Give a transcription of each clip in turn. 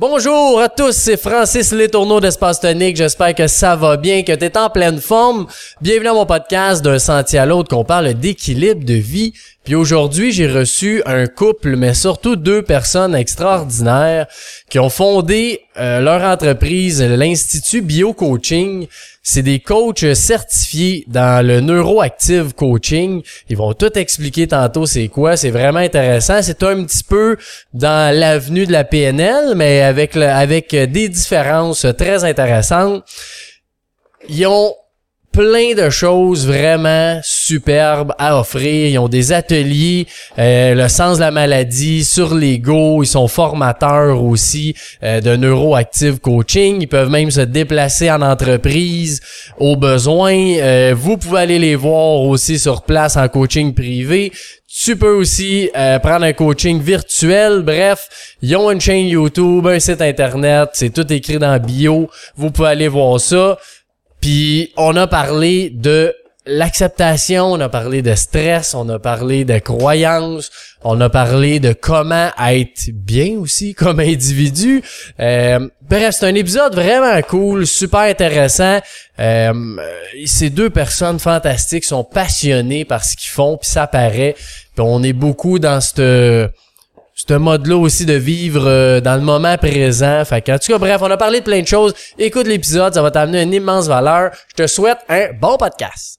Bonjour à tous, c'est Francis Letourneau d'Espace Tonique. J'espère que ça va bien, que tu es en pleine forme. Bienvenue à mon podcast d'un sentier à l'autre qu'on parle d'équilibre de vie. Puis aujourd'hui, j'ai reçu un couple, mais surtout deux personnes extraordinaires qui ont fondé euh, leur entreprise, l'Institut Bio Coaching. C'est des coachs certifiés dans le neuroactive coaching. Ils vont tout expliquer tantôt c'est quoi. C'est vraiment intéressant. C'est un petit peu dans l'avenue de la PNL, mais avec, le, avec des différences très intéressantes. Ils ont plein de choses vraiment superbes à offrir. Ils ont des ateliers, euh, le sens de la maladie, sur l'ego. Ils sont formateurs aussi euh, de neuroactive coaching. Ils peuvent même se déplacer en entreprise au besoin. Euh, vous pouvez aller les voir aussi sur place en coaching privé. Tu peux aussi euh, prendre un coaching virtuel. Bref, ils ont une chaîne YouTube, un site internet. C'est tout écrit dans bio. Vous pouvez aller voir ça. Puis on a parlé de l'acceptation, on a parlé de stress, on a parlé de croyances, on a parlé de comment être bien aussi comme individu. Euh, bref, c'est un épisode vraiment cool, super intéressant. Euh, ces deux personnes fantastiques sont passionnées par ce qu'ils font, puis ça paraît. Puis on est beaucoup dans cette un mode-là aussi de vivre euh, dans le moment présent. Fait que, en tout cas, bref, on a parlé de plein de choses. Écoute l'épisode, ça va t'amener une immense valeur. Je te souhaite un bon podcast.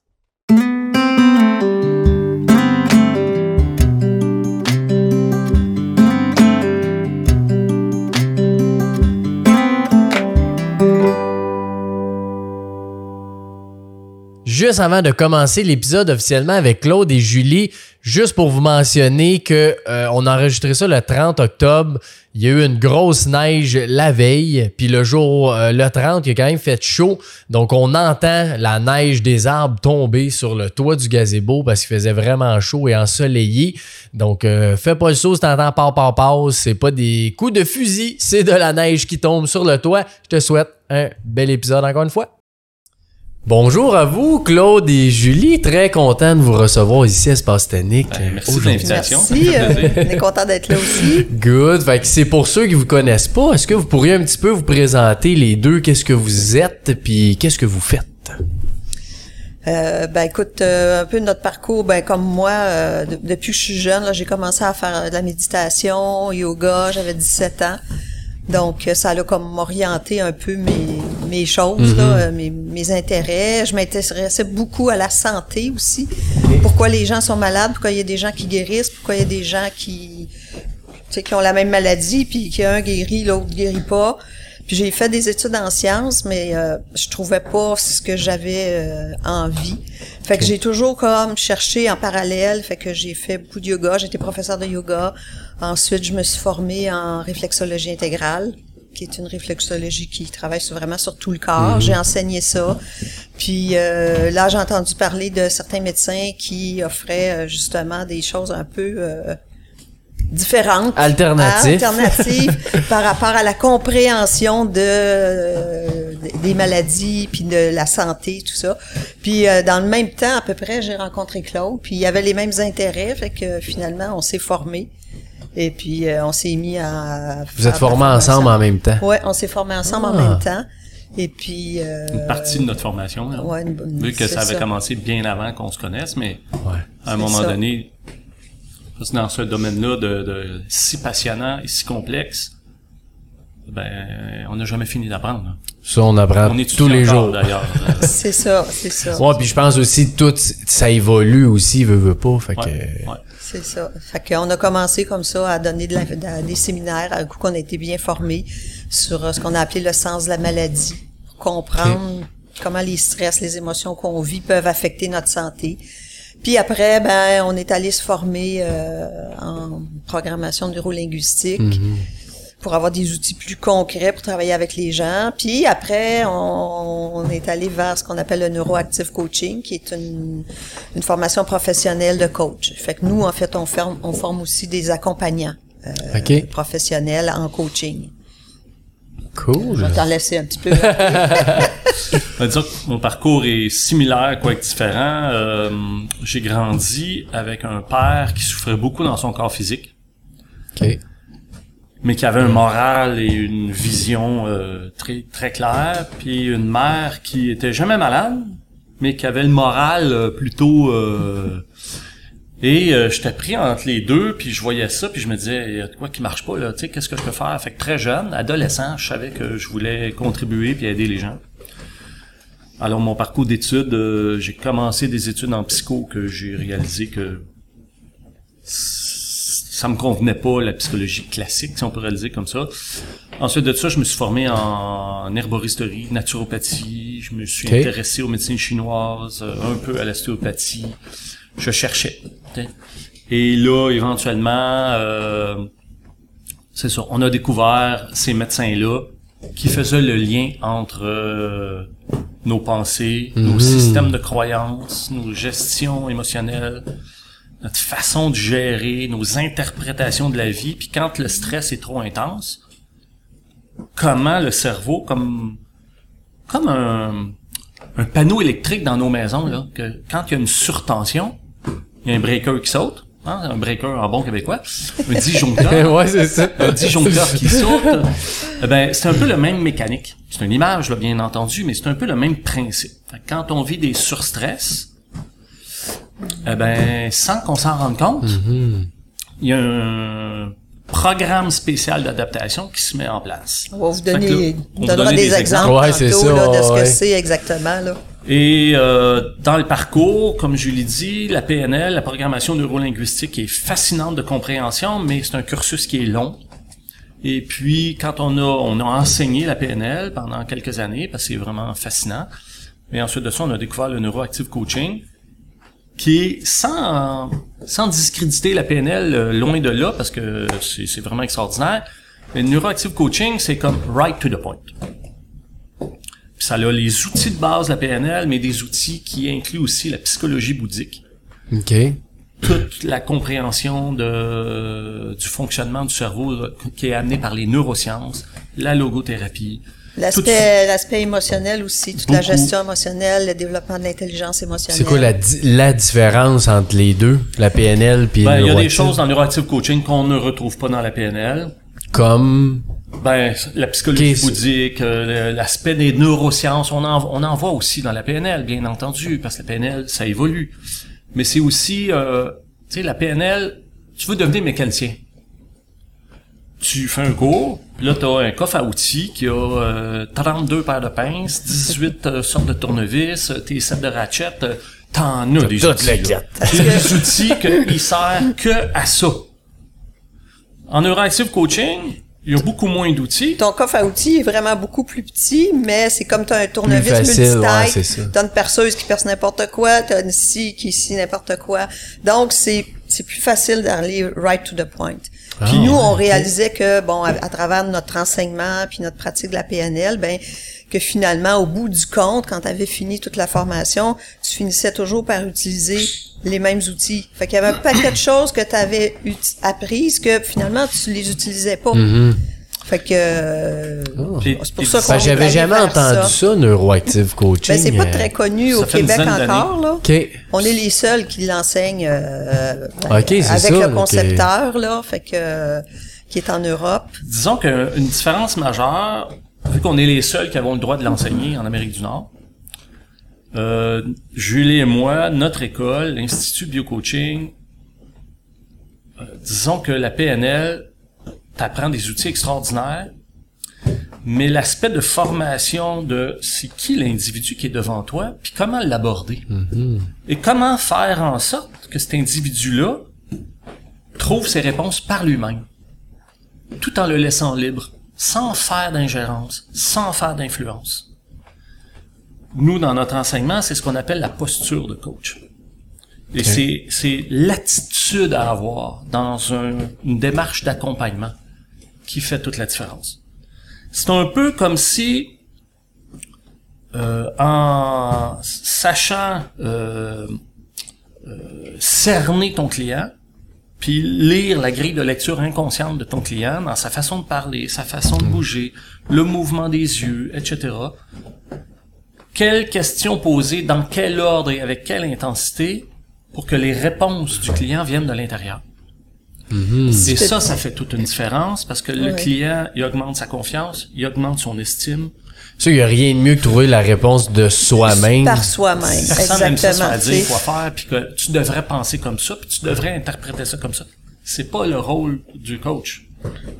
Juste avant de commencer l'épisode officiellement avec Claude et Julie, juste pour vous mentionner que euh, on a enregistré ça le 30 octobre. Il y a eu une grosse neige la veille, puis le jour euh, le 30, il a quand même fait chaud. Donc on entend la neige des arbres tomber sur le toit du gazebo parce qu'il faisait vraiment chaud et ensoleillé. Donc euh, fais pas le saut si t'entends pas pas pas, c'est pas des coups de fusil, c'est de la neige qui tombe sur le toit. Je te souhaite un bel épisode encore une fois. Bonjour à vous, Claude et Julie. Très content de vous recevoir ici à Espace Tonique. Ben, merci de l'invitation. Merci, euh, on est content d'être là aussi. Good. Fait que c'est pour ceux qui vous connaissent pas, est-ce que vous pourriez un petit peu vous présenter les deux, qu'est-ce que vous êtes, puis qu'est-ce que vous faites? Euh, ben écoute, euh, un peu notre parcours, ben comme moi, euh, de- depuis que je suis jeune, j'ai commencé à faire de la méditation, yoga, j'avais 17 ans. Donc euh, ça a comme orienté un peu mes, mes choses, là, euh, mes, mes intérêts. Je m'intéressais beaucoup à la santé aussi. Pourquoi les gens sont malades, pourquoi il y a des gens qui guérissent, pourquoi il y a des gens qui, tu sais, qui ont la même maladie, puis qu'un guérit, l'autre guérit pas. Puis j'ai fait des études en sciences, mais euh, je trouvais pas ce que j'avais euh, envie. Fait que j'ai toujours comme cherché en parallèle. Fait que j'ai fait beaucoup de yoga. J'étais professeur de yoga. Ensuite, je me suis formée en réflexologie intégrale, qui est une réflexologie qui travaille sur- vraiment sur tout le corps. J'ai enseigné ça. Puis euh, là, j'ai entendu parler de certains médecins qui offraient euh, justement des choses un peu euh, différentes. Alternatif. Alternatives par rapport à la compréhension de euh, des maladies puis de la santé tout ça. Puis euh, dans le même temps à peu près, j'ai rencontré Claude, puis il y avait les mêmes intérêts, fait que finalement on s'est formés. Et puis euh, on s'est mis à Vous êtes formés ensemble en même temps. Ouais, on s'est formés ensemble en Ah. même temps. Et puis euh, Une partie de notre formation. là. ouais, une bonne- Vu que ça avait ça. commencé bien avant qu'on se connaisse, mais Ouais. à un moment ça. donné, parce que dans ce domaine-là de, de si passionnant et si complexe, ben on n'a jamais fini d'apprendre. là. Ça, on apprend On tous les jours. d'ailleurs. C'est ça, c'est ça. Ouais, puis je pense aussi tout ça évolue aussi, veut, veut pas. Fait que ouais. C'est ça. Fait qu'on a commencé comme ça à donner de la- de- des séminaires, à coup qu'on a été bien formés sur euh, ce qu'on a appelé le sens de la maladie, pour comprendre comment les stress, les émotions qu'on vit peuvent affecter notre santé. Puis après, ben, on est allé se former euh, en programmation neurolinguistique pour avoir des outils plus concrets pour travailler avec les gens. Puis après, on, on est allé vers ce qu'on appelle le neuroactive coaching, qui est une, une formation professionnelle de coach. Fait que nous, en fait, on forme, on forme aussi des accompagnants euh, professionnels en coaching. Cool. Je vais t'en laisser un petit peu. On va dire que mon parcours est similaire, quoique différent. Euh, j'ai grandi avec un père qui souffrait beaucoup dans son corps physique. OK. Mais qui avait un moral et une vision euh, très très claire, puis une mère qui était jamais malade, mais qui avait le moral euh, plutôt euh, et euh, j'étais pris entre les deux, puis je voyais ça, puis je me disais, il y a quoi qui marche pas, là, tu sais, qu'est-ce que je peux faire? Fait que très jeune, adolescent, je savais que je voulais contribuer puis aider les gens. Alors, mon parcours d'études, euh, j'ai commencé des études en psycho que j'ai réalisé que ça me convenait pas, la psychologie classique, si on peut réaliser comme ça. Ensuite de ça, je me suis formé en herboristerie, naturopathie, je me suis intéressé aux médecines chinoises, euh, un peu à l'ostéopathie. Je cherchais. Et là, éventuellement, euh, c'est ça, on a découvert ces médecins-là qui faisaient le lien entre euh, nos pensées, nos Mhm. systèmes de croyances, nos gestions émotionnelles, notre façon de gérer, nos interprétations de la vie. Puis quand le stress est trop intense, comment le cerveau, comme comme un, un panneau électrique dans nos maisons, là, que quand il y a une surtension, il y a un breaker qui saute, hein, un breaker en bon québécois, un disjoncteur, ouais, c'est ça. un disjoncteur qui saute, eh ben, c'est un peu le même mécanique. C'est une image, là, bien entendu, mais c'est un peu le même principe. Quand on vit des surstress, eh ben, sans qu'on s'en rende compte, il y a un programme spécial d'adaptation qui se met en place. On va vous donner, là, on on donnera des, des exemples exemples. Ouais, c'est tantôt, ça, là, de ce ouais. que c'est exactement. Là. Et euh, dans le parcours, comme je l'ai dit, la PNL, la programmation neurolinguistique est fascinante de compréhension, mais c'est un cursus qui est long. Et puis, quand on a, on a enseigné la PNL pendant quelques années, parce que c'est vraiment fascinant, et ensuite de ça, on a découvert le neuroactive coaching, qui est sans, sans discréditer la PNL, euh, loin de là, parce que c'est vraiment extraordinaire. Mais le neuroactive coaching, c'est comme right to the point. Puis ça a les outils de base de la PNL, mais des outils qui incluent aussi la psychologie bouddhique, OK. toute la compréhension de, du fonctionnement du cerveau là, qui est amené par les neurosciences, la logothérapie. L'aspect, l'aspect émotionnel aussi, toute la gestion émotionnelle, le développement de l'intelligence émotionnelle. C'est quoi la, di- la différence entre les deux, la PNL puis Ben, le il y a des choses dans le neuroactive coaching qu'on ne retrouve pas dans la PNL. Comme? Ben, la psychologie bouddhique, euh, l'aspect des neurosciences, on en, on en voit aussi dans la PNL, bien entendu, parce que la PNL, ça évolue. Mais c'est aussi, euh, tu sais, la PNL, tu veux devenir mécanicien. Tu fais un cours, puis là, tu as un coffre à outils qui a euh, 32 paires de pinces, 18 euh, sortes de tournevis, euh, tes sets de ratchet, euh, t'en as des outils. des outils qui servent que à ça. En Neuroactive Coaching, il y a beaucoup moins d'outils. Ton coffre à outils est vraiment beaucoup plus petit, mais c'est comme tu as un tournevis ouais, multitaille, ça. t'as une perceuse qui perce n'importe quoi, t'as une scie qui scie n'importe quoi. Donc, c'est c'est plus facile d'aller right to the point. Puis Ah, nous, on réalisait que, bon, à, à travers notre enseignement puis notre pratique de la PNL, ben que finalement, au bout du compte, quand tu avais fini toute la formation, tu finissais toujours par utiliser les mêmes outils. Fait qu'il y avait un paquet de choses que tu avais apprises que finalement, tu les utilisais pas. Fait que... euh, Puis- c'est pour ça qu'on Ben, j'avais jamais entendu ça, neuroactive coaching. Ben, c'est pas euh, très connu ça au Québec encore, là. OK. On est les seuls qui l'enseignent euh, ben, avec ça, le concepteur, là, fait que euh, qui est en Europe. Disons qu'une différence majeure, vu qu'on est les seuls qui avons le droit de l'enseigner en Amérique du Nord, euh, Julie et moi, notre école, l'Institut Biocoaching, euh, disons que la PNL t'apprend des outils extraordinaires, mais l'aspect de formation de c'est qui l'individu qui est devant toi, puis comment l'aborder. Et comment faire en sorte que cet individu-là trouve ses réponses par lui-même tout en le laissant libre, sans faire d'ingérence, sans faire d'influence. Nous, dans notre enseignement, c'est ce qu'on appelle la posture de coach. Et c'est, c'est l'attitude à avoir dans un- une démarche d'accompagnement qui fait toute la différence. C'est un peu comme si, euh, en sachant euh, euh, cerner ton client, puis lire la grille de lecture inconsciente de ton client dans sa façon de parler, sa façon de bouger, le mouvement des yeux, etc. Quelles questions poser, dans quel ordre et avec quelle intensité pour que les réponses du client viennent de l'intérieur. Et ça, ça fait toute une différence parce que le Ouais. client, il augmente sa confiance, il augmente son estime. Ça, il y a rien de mieux que trouver la réponse de soi-même. Par soi-même. Personne n'aime ça se Exactement. faire tu dire quoi faire, puis que tu devrais penser comme ça, puis tu devrais interpréter ça comme ça. C'est pas le rôle du coach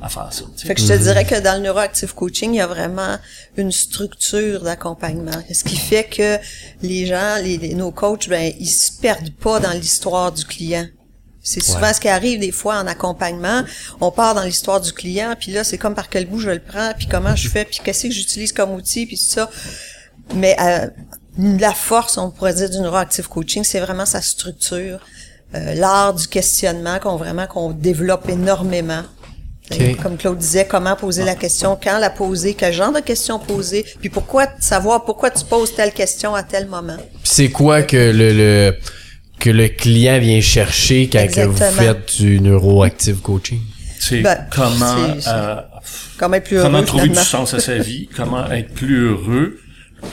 à faire ça. tu sais. Fait que je te dirais que dans le neuroactive coaching, il y a vraiment une structure d'accompagnement. Ce qui fait que les gens, les- nos coachs, ben, ils se perdent pas dans l'histoire du client. C'est souvent Ouais. ce qui arrive des fois en accompagnement. On part dans l'histoire du client, puis là, c'est comme par quel bout je le prends, puis comment je fais, puis qu'est-ce que j'utilise comme outil, puis tout ça. Mais euh, la force, on pourrait dire, du neuroactive coaching, c'est vraiment sa structure, euh, l'art du questionnement qu'on vraiment qu'on développe énormément. Ok. Comme Claude disait, comment poser la question, quand la poser, quel genre de question poser, puis pourquoi savoir pourquoi tu poses telle question à tel moment. C'est quoi que le, le que le client vient chercher quand que vous Exactement. faites du neuroactive coaching? C'est Ben, comment euh, Comment être plus heureux comment trouver du finalement. sens à sa vie, comment être plus heureux,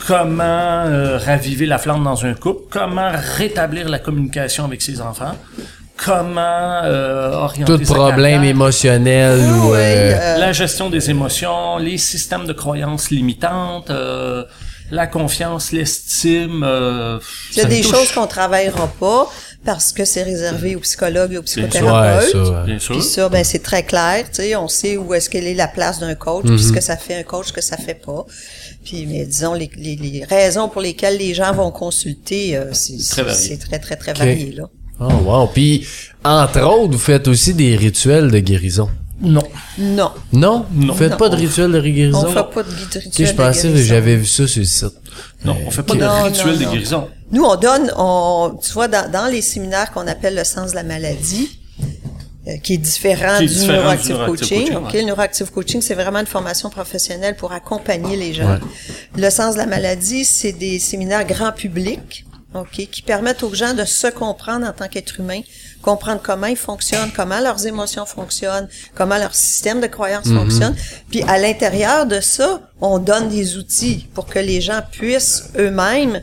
comment euh, raviver la flamme dans un couple, comment rétablir la communication avec ses enfants, comment euh, orienter Tout sa problème carrière, émotionnel ou... Oui, euh, euh, la gestion des émotions, les systèmes de croyances limitantes, euh, la confiance, l'estime. euh, Il y a des touche. choses qu'on travaillera pas parce que c'est réservé aux psychologues et aux ouais, psychothérapeutes. ça. Bien sûr. Puis ça, ben c'est très clair, tu sais, on sait où est-ce qu'elle est la place d'un coach, puis ce que ça fait un coach, ce que ça fait pas. Puis, mais disons les, les, les raisons pour lesquelles les gens vont consulter, euh, c'est Très c'est varié. c'est très très très varié là. Oh wow. Puis, entre autres, vous faites aussi des rituels de guérison. Non. Non, Non? Non. Vous faites Non. pas de rituels de guérison? on fait pas de rituel je de pensais que j'avais vu ça sur le site. Non, on fait pas Non, de non, rituel de non. guérison. Nous, on donne, on, tu vois, dans, dans les séminaires qu'on appelle le sens de la maladie, euh, qui est différent Qui est du différent du neuroactive neuroactive coaching. coaching, ok, ouais. Le neuroactive coaching, c'est vraiment une formation professionnelle pour accompagner les gens. Ouais. Le sens de la maladie, c'est des séminaires grand public, ok, qui permettent aux gens de se comprendre en tant qu'être humain, comprendre comment ils fonctionnent, comment leurs émotions fonctionnent, comment leur système de croyance fonctionne. Puis à l'intérieur de ça, on donne des outils pour que les gens puissent eux-mêmes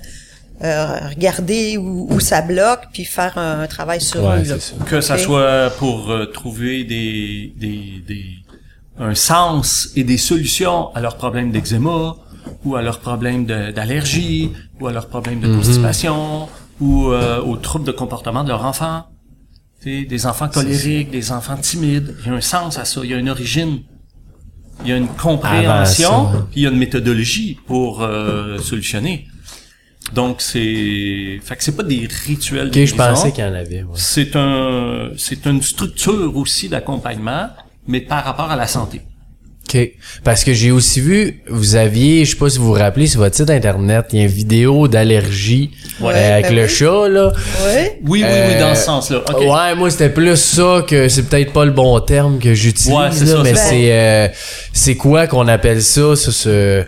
euh, regarder où, où ça bloque, puis faire un, un travail sur Ouais, eux. ça. Que ça soit pour euh, trouver des, des, des, un sens et des solutions à leurs problèmes d'eczéma, ou à leurs problèmes d'allergie, ou à leurs problèmes de constipation, ou euh, aux troubles de comportement de leur enfant. Des enfants colériques, des enfants timides. Il y a un sens à ça, il y a une origine. Il y a une compréhension, Avant ça, hein. puis il y a une méthodologie pour euh, solutionner. Donc c'est, fait que c'est pas des rituels. de Ok, je pensais qu'il y en avait. ouais. C'est un, c'est une structure aussi d'accompagnement, mais par rapport à la santé. OK. Parce que j'ai aussi vu, vous aviez, je sais pas si vous vous rappelez, sur votre site internet, il y a une vidéo d'allergie Ouais, euh, avec ben le oui. chat, là. Oui. Oui, oui, Euh, oui, dans ce sens-là. OK. Ouais, moi c'était plus ça que c'est peut-être pas le bon terme que j'utilise Ouais, c'est là, ça, mais c'est c'est euh, c'est quoi qu'on appelle ça, ça ce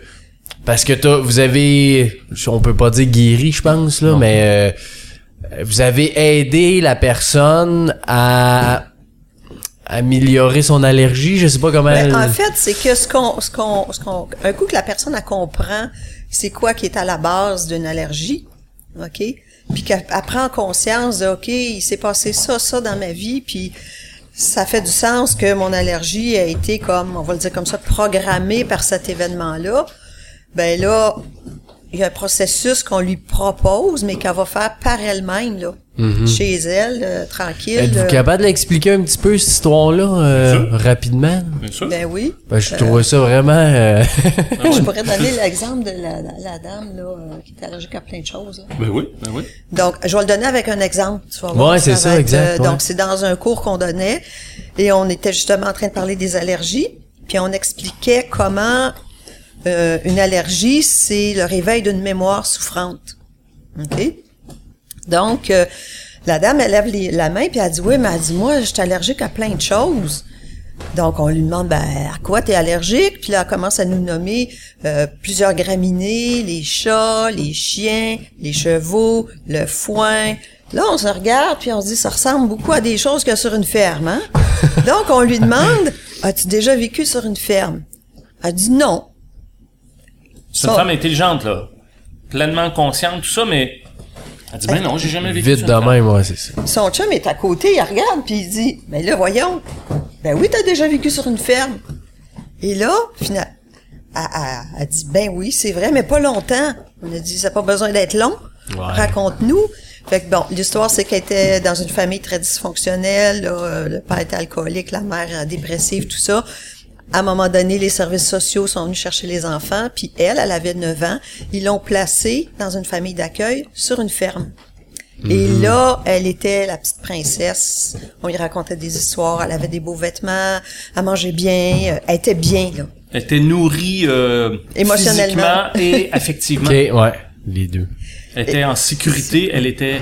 parce que t'as vous avez on peut pas dire guéri, je pense là, mais euh, vous avez aidé la personne à améliorer son allergie, je sais pas comment Ben, elle- en fait, c'est que ce qu'on, ce qu'on, ce qu'on, un coup que la personne elle comprend, c'est quoi qui est à la base d'une allergie, ok, puis qu'elle elle prend conscience de, ok, il s'est passé ça, ça dans ma vie, puis ça fait du sens que mon allergie a été comme, on va le dire comme ça, programmée par cet événement-là. Ben là, il y a un processus qu'on lui propose, mais qu'elle va faire par elle-même là, chez elle, euh, tranquille. Êtes-vous euh, capable d'expliquer un petit peu cette histoire-là euh, rapidement? Bien sûr. ben oui. Ben, je trouvais ça vraiment... euh, Je pourrais donner l'exemple de la, la, la dame là, euh, qui est allergique à plein de choses. là. Ben oui, ben oui. Donc, je vais le donner avec un exemple. Tu vas voir, Ouais, c'est ça, exact, ouais. Donc, c'est dans un cours qu'on donnait et on était justement en train de parler des allergies. Puis on expliquait comment euh, une allergie, c'est le réveil d'une mémoire souffrante. OK? Donc, euh, la dame, elle lève les- la main puis elle dit, oui, mais elle dit, moi, je suis allergique à plein de choses. Donc, on lui demande, ben, à quoi tu es allergique? Puis là, elle commence à nous nommer euh, plusieurs graminées, les chats, les chiens, les chevaux, le foin. Là, on se regarde, puis on se dit, ça ressemble beaucoup à des choses qu'il y a sur une ferme, hein? Donc, on lui demande, as-tu déjà vécu sur une ferme? Elle dit non. C'est une femme intelligente, là. Pleinement consciente, tout ça, mais Elle dit, ben non, j'ai jamais vécu Vite de même, ouais, c'est ça. Son chum est à côté, il regarde, puis il dit, ben là, voyons. Ben oui, t'as déjà vécu sur une ferme. Et là, finalement, elle, elle- elle dit, ben oui, c'est vrai, mais pas longtemps. On a dit, ça n'a pas besoin d'être long. Ouais. Raconte-nous. Fait que bon, l'histoire, c'est qu'elle était dans une famille très dysfonctionnelle. là, euh, le père était alcoolique, la mère euh, dépressive, tout ça. À un moment donné, les services sociaux sont venus chercher les enfants, puis elle, elle avait 9 ans. Ils l'ont placée dans une famille d'accueil sur une ferme. Et là, elle était la petite princesse. On lui racontait des histoires. Elle avait des beaux vêtements. Elle mangeait bien. euh, Elle était bien, là. Elle était nourrie euh, Émotionnellement. physiquement et affectivement. Ok, ouais, les deux. Elle était en sécurité, elle était...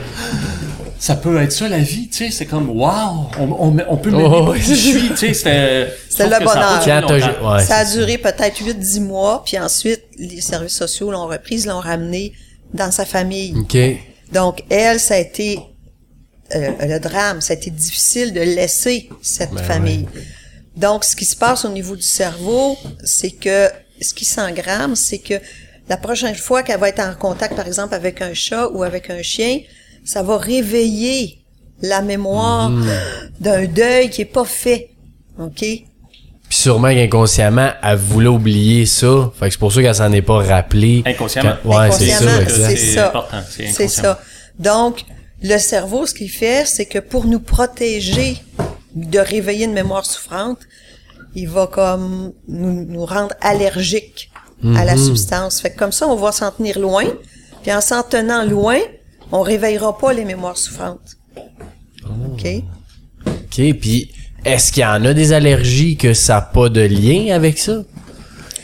Ça peut être ça la vie, tu sais, c'est comme wow, on, on, on peut Oh, oui, qui je suis, tu sais, c'était... Le que ça a bonheur. ouais, ça a duré peut-être 8-10 mois, puis ensuite, les services sociaux l'ont reprise, l'ont ramenée dans sa famille. Ok. Donc, elle, ça a été euh, le drame, ça a été difficile de laisser cette Ben famille. Donc, ce qui se passe au niveau du cerveau, c'est que ce qui s'engramme, c'est que la prochaine fois qu'elle va être en contact, par exemple, avec un chat ou avec un chien, ça va réveiller la mémoire Hmm. d'un deuil qui est pas fait. OK? Puis sûrement qu'inconsciemment, elle voulait oublier ça. Fait que c'est pour ça qu'elle s'en est pas rappelée. Inconsciemment. Quand- Ouais, c'est ça. C'est ça. important, c'est ça. Donc, le cerveau, ce qu'il fait, c'est que pour nous protéger de réveiller une mémoire souffrante, il va comme nous, nous rendre allergiques à la substance. Fait que comme ça, on va s'en tenir loin. Puis en s'en tenant loin, on réveillera pas les mémoires souffrantes. OK? OK, puis est-ce qu'il y en a des allergies que ça n'a pas de lien avec ça?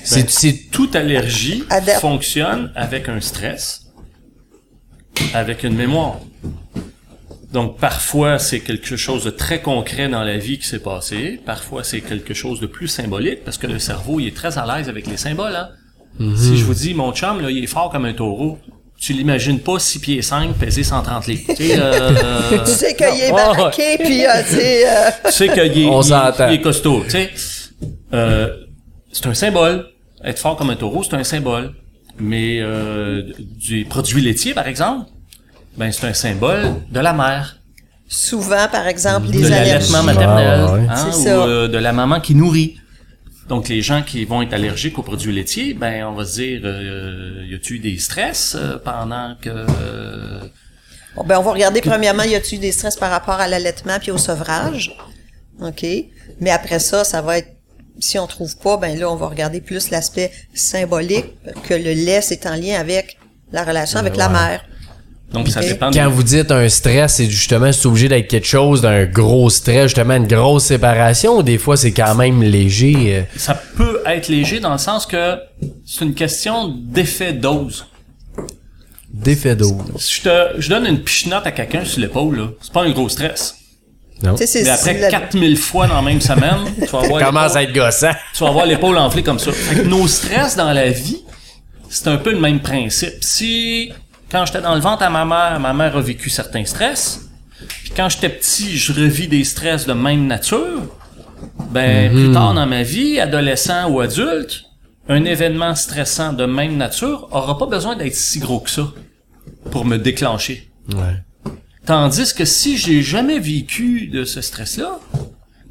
C'est, c'est Toute allergie Adap- fonctionne avec un stress, avec une mémoire. Donc parfois c'est quelque chose de très concret dans la vie qui s'est passé, parfois c'est quelque chose de plus symbolique parce que le cerveau il est très à l'aise avec les symboles. Hein? Si je vous dis mon chum là, il est fort comme un taureau, tu l'imagines pas 6 pieds 5 peser 130 livres. Tu sais, euh, Tu sais qu'il est baraqué, puis euh, c'est... euh, tu sais qu'il est, On il- s'entend. il est costaud. Tu sais, euh, c'est un symbole. Être fort comme un taureau, c'est un symbole. Mais euh, du produit laitier, par exemple, ben c'est un symbole de la mère, souvent, par exemple, de les allergies. l'allaitement maternel, Ah, ouais. hein, C'est ou ça. euh, de la maman qui nourrit. Donc les gens qui vont être allergiques aux produits laitiers, ben on va se dire, euh, y a-tu des stress euh, pendant que euh, Bon, ben, on va regarder premièrement, y a-t-il des stress par rapport à l'allaitement puis au sevrage? OK? Mais après ça, ça va être, si on trouve pas, ben là, on va regarder plus l'aspect symbolique que le lait, c'est en lien avec la relation avec la mère. Donc ça dépend. Quand de- vous dites un stress, c'est justement, c'est obligé d'être quelque chose d'un gros stress, justement une grosse séparation, ou des fois c'est quand même léger. euh, Ça peut être léger dans le sens que c'est une question d'effet dose. d'effet. Si je te, je donne une pichenotte à quelqu'un sur l'épaule, là, c'est pas un gros stress. Non? Mais après c'est la- 4000 fois dans la même semaine, tu vas avoir Commence à l'épaule- être gossant. tu vas avoir l'épaule enflée comme ça. Fait que nos stress dans la vie, c'est un peu le même principe. Si, quand j'étais dans le ventre à ma mère, ma mère a vécu certains stress, puis quand j'étais petit, je revis des stress de même nature, ben, plus tard dans ma vie, adolescent ou adulte, un événement stressant de même nature aura pas besoin d'être si gros que ça pour me déclencher. Ouais. Tandis que si j'ai jamais vécu de ce stress-là,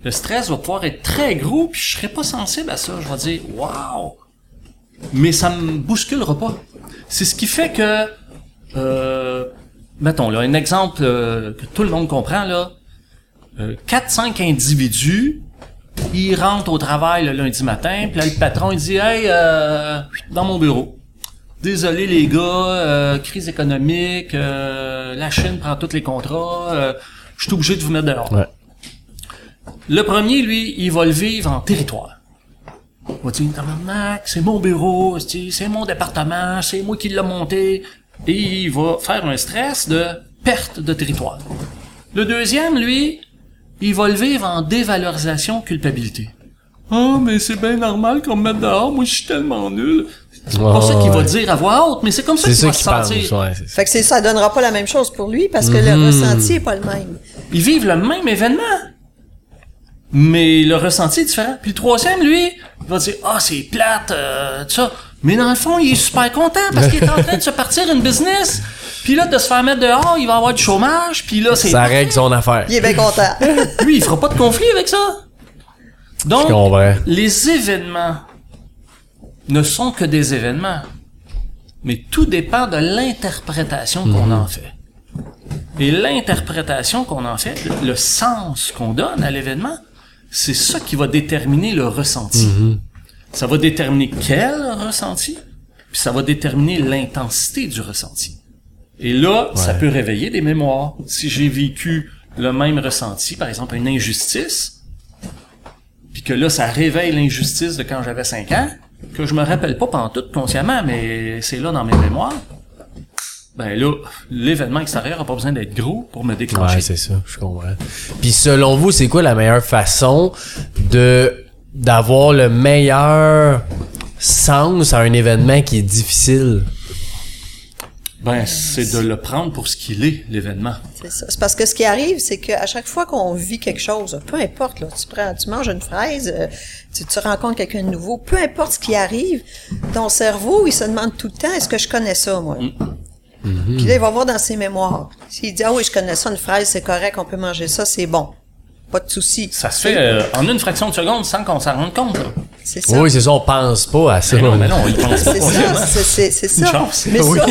le stress va pouvoir être très gros, puis je serai pas sensible à ça. Je vais dire, waouh! Mais ça me bousculera pas. C'est ce qui fait que, euh, mettons là, un exemple euh, que tout le monde comprend là, euh, 4-5 individus, ils rentrent au travail le lundi matin, puis là le patron il dit, hey, euh, dans mon bureau. Désolé les gars, euh, crise économique, euh, la Chine prend tous les contrats, euh, je suis obligé de vous mettre dehors. Ouais. Le premier, lui, il va le vivre en territoire. Il va dire, c'est mon bureau, c'est mon département, c'est moi qui l'ai monté. Et il va faire un stress de perte de territoire. Le deuxième, lui, il va le vivre en dévalorisation culpabilité. Ah, mais c'est bien normal qu'on me mette dehors, moi je suis tellement nul. C'est pas ça qu'il va dire à voix haute, mais c'est comme ça qu'il ça va se sentir. Ouais, c'est ça. Fait que c'est, ça donnera pas la même chose pour lui parce que le ressenti est pas le même. Ils vivent le même événement. Mais le ressenti est différent. Puis le troisième, lui, il va dire, ah, c'est plate, euh, tout ça. Mais dans le fond, il est super content parce qu'il est en train de se partir une business. Puis là, de se faire mettre dehors, il va avoir du chômage. Puis là, c'est... Ça règle son affaire. Il est bien content. Lui, il fera pas de conflit avec ça. Donc, les événements ne sont que des événements. Mais tout dépend de l'interprétation qu'on Mhm. en fait. Et l'interprétation qu'on en fait, le- le sens qu'on donne à l'événement, c'est ça qui va déterminer le ressenti. Mhm. Ça va déterminer quel ressenti, puis ça va déterminer l'intensité du ressenti. Et là, ça peut réveiller des mémoires. Si j'ai vécu le même ressenti, par exemple une injustice, puis que là, ça réveille l'injustice de quand j'avais 5 ans, que je me rappelle pas tout consciemment, mais c'est là dans mes mémoires, ben là, l'événement extérieur a pas besoin d'être gros pour me déclencher. Ouais, c'est ça, je comprends. Puis selon vous, c'est quoi la meilleure façon de d'avoir le meilleur sens à un événement qui est difficile? ben, c'est de le prendre pour ce qu'il est, l'événement. C'est ça. C'est parce que ce qui arrive, c'est qu'à chaque fois qu'on vit quelque chose, peu importe, là, tu prends, tu manges une fraise, euh, tu, tu rencontres quelqu'un de nouveau, peu importe ce qui arrive, ton cerveau, il se demande tout le temps, est-ce que je connais ça, moi? Puis là, il va voir dans ses mémoires. S'il dit, ah oui, je connais ça, une fraise, c'est correct, on peut manger ça, c'est bon. Pas de souci. Ça se fait euh, en une fraction de seconde sans qu'on s'en rende compte. C'est ça. Oui, c'est ça, on pense pas à ça. Mais non, mais non, il pense pas C'est ça, c'est- c'est c'est Une ça. chance. Mais oui. ça,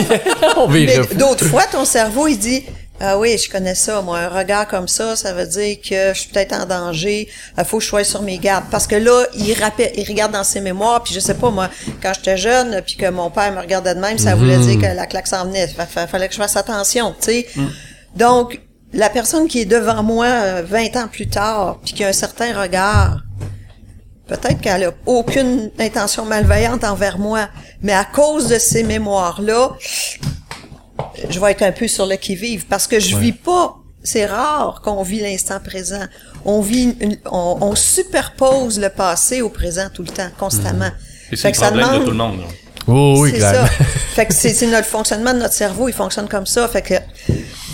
on Mais d'autres fois, ton cerveau, il dit, ah oui, je connais ça, moi, un regard comme ça, ça veut dire que je suis peut-être en danger, il faut que je sois sur mes gardes. Parce que là, il rappelle, il regarde dans ses mémoires, puis je sais pas, moi, quand j'étais jeune, puis que mon père me regardait de même, ça voulait dire que la claque s'en venait. Fa- fa- fallait que je fasse attention, tu sais. Donc, la personne qui est devant moi euh, 20 ans plus tard, puis qui a un certain regard, Peut-être qu'elle a aucune intention malveillante envers moi, mais à cause de ces mémoires-là, je vais être un peu sur le qui-vive parce que je vis pas. C'est rare qu'on vit l'instant présent. On vit, une- on, on superpose le passé au présent tout le temps, constamment. Et c'est le problème de demande- tout le monde. là. Oui, oui, c'est ça. fait que c'est notre fonctionnement de notre cerveau, il fonctionne comme ça. Fait que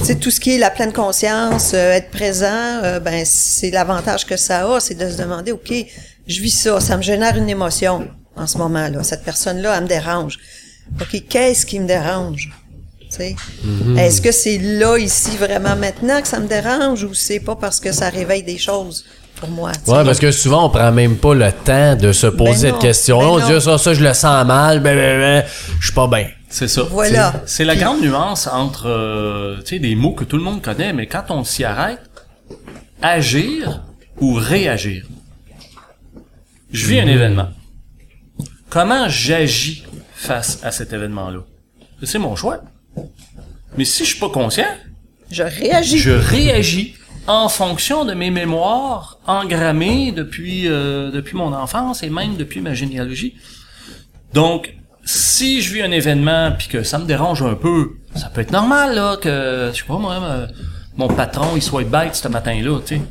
c'est tout ce qui est la pleine conscience, euh, être présent, euh, ben c'est l'avantage que ça a, c'est de se demander, ok, je vis ça, ça me génère une émotion en ce moment-là. Cette personne-là, elle me dérange. Ok, qu'est-ce qui me dérange? Tu sais? Est-ce que c'est là, ici, vraiment maintenant que ça me dérange ou c'est pas parce que ça réveille des choses? Pour moi? Ouais, parce que souvent, on prend même pas le temps de se poser Ben cette non, question. ben on dit, ah, ça, ça, je le sens mal, ben, ben, ben, je suis pas bien. C'est ça. Voilà. C'est la Puis- grande nuance entre, euh, tu sais, des mots que tout le monde connaît, mais quand on s'y arrête, agir ou réagir. Je vis un événement. Comment j'agis face à cet événement-là? C'est mon choix. Mais si je suis pas conscient, Je réagis. je réagis en fonction de mes mémoires engrammées depuis euh, depuis mon enfance et même depuis ma généalogie. Donc, si je vis un événement puis que ça me dérange un peu, ça peut être normal là que je sais pas moi me- mon patron il soit bête ce matin-là, tu sais.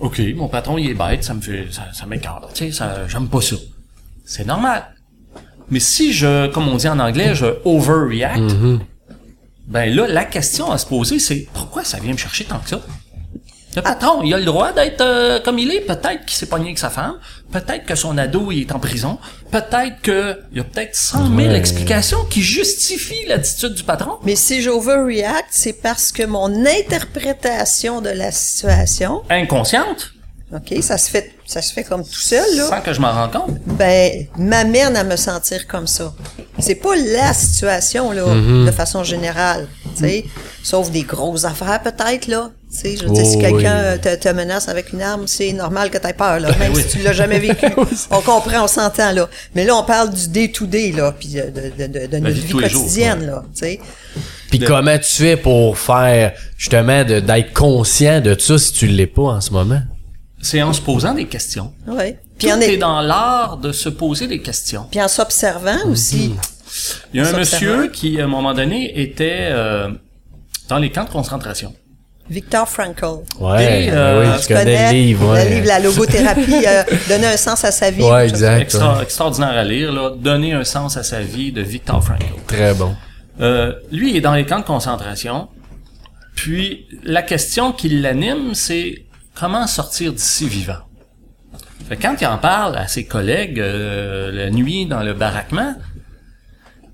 OK, mon patron il est bête, ça me fait ça, ça m'écarte, tu sais, ça j'aime pas ça. C'est normal. Mais si je comme on dit en anglais, je overreact, ben là, la question à se poser, c'est pourquoi ça vient me chercher tant que ça? Le patron, il a le droit d'être euh, comme il est. Peut-être qu'il s'est pogné avec sa femme. Peut-être que son ado, il est en prison. Peut-être que il y a peut-être 100 000 Ouais. explications qui justifient l'attitude du patron. Mais si j'overreact, c'est parce que mon interprétation de la situation, Inconsciente, OK, ça se fait ça se fait comme tout seul là, sans que je m'en rende compte. ben m'amène à me sentir comme ça. C'est pas la situation là Mm-hmm. de façon générale, tu sais, sauf des grosses affaires peut-être là, sais, je veux dire Oh, si quelqu'un oui. te, te menace avec une arme, c'est normal que tu aies peur là, même oui. si tu l'as jamais vécu. on comprend, on s'entend là. Mais là on parle du day to day là, puis de, de, de, de notre vie les jours, quotidienne là, tu sais. Puis De- comment tu fais pour faire, justement, d'être conscient de ça si tu l'es pas en ce moment? C'est en se posant des questions. Ouais. Tout Puis est est dans l'art de se poser des questions. puis en s'observant aussi. Il y a un monsieur qui, à un moment donné, était euh, dans les camps de concentration. Victor Frankl. Ouais, Et, ben euh, oui, Tu je connais le livre, ouais. le livre La logothérapie, euh, donner un sens à sa vie. Ouais, exact. Extra- ouais. extraordinaire à lire, là. Donner un sens à sa vie de Viktor Frankl. Très bon. Euh, lui, il est dans les camps de concentration. Puis, la question qui l'anime, c'est comment sortir d'ici vivant. Fait quand il en parle à ses collègues euh, la nuit dans le baraquement,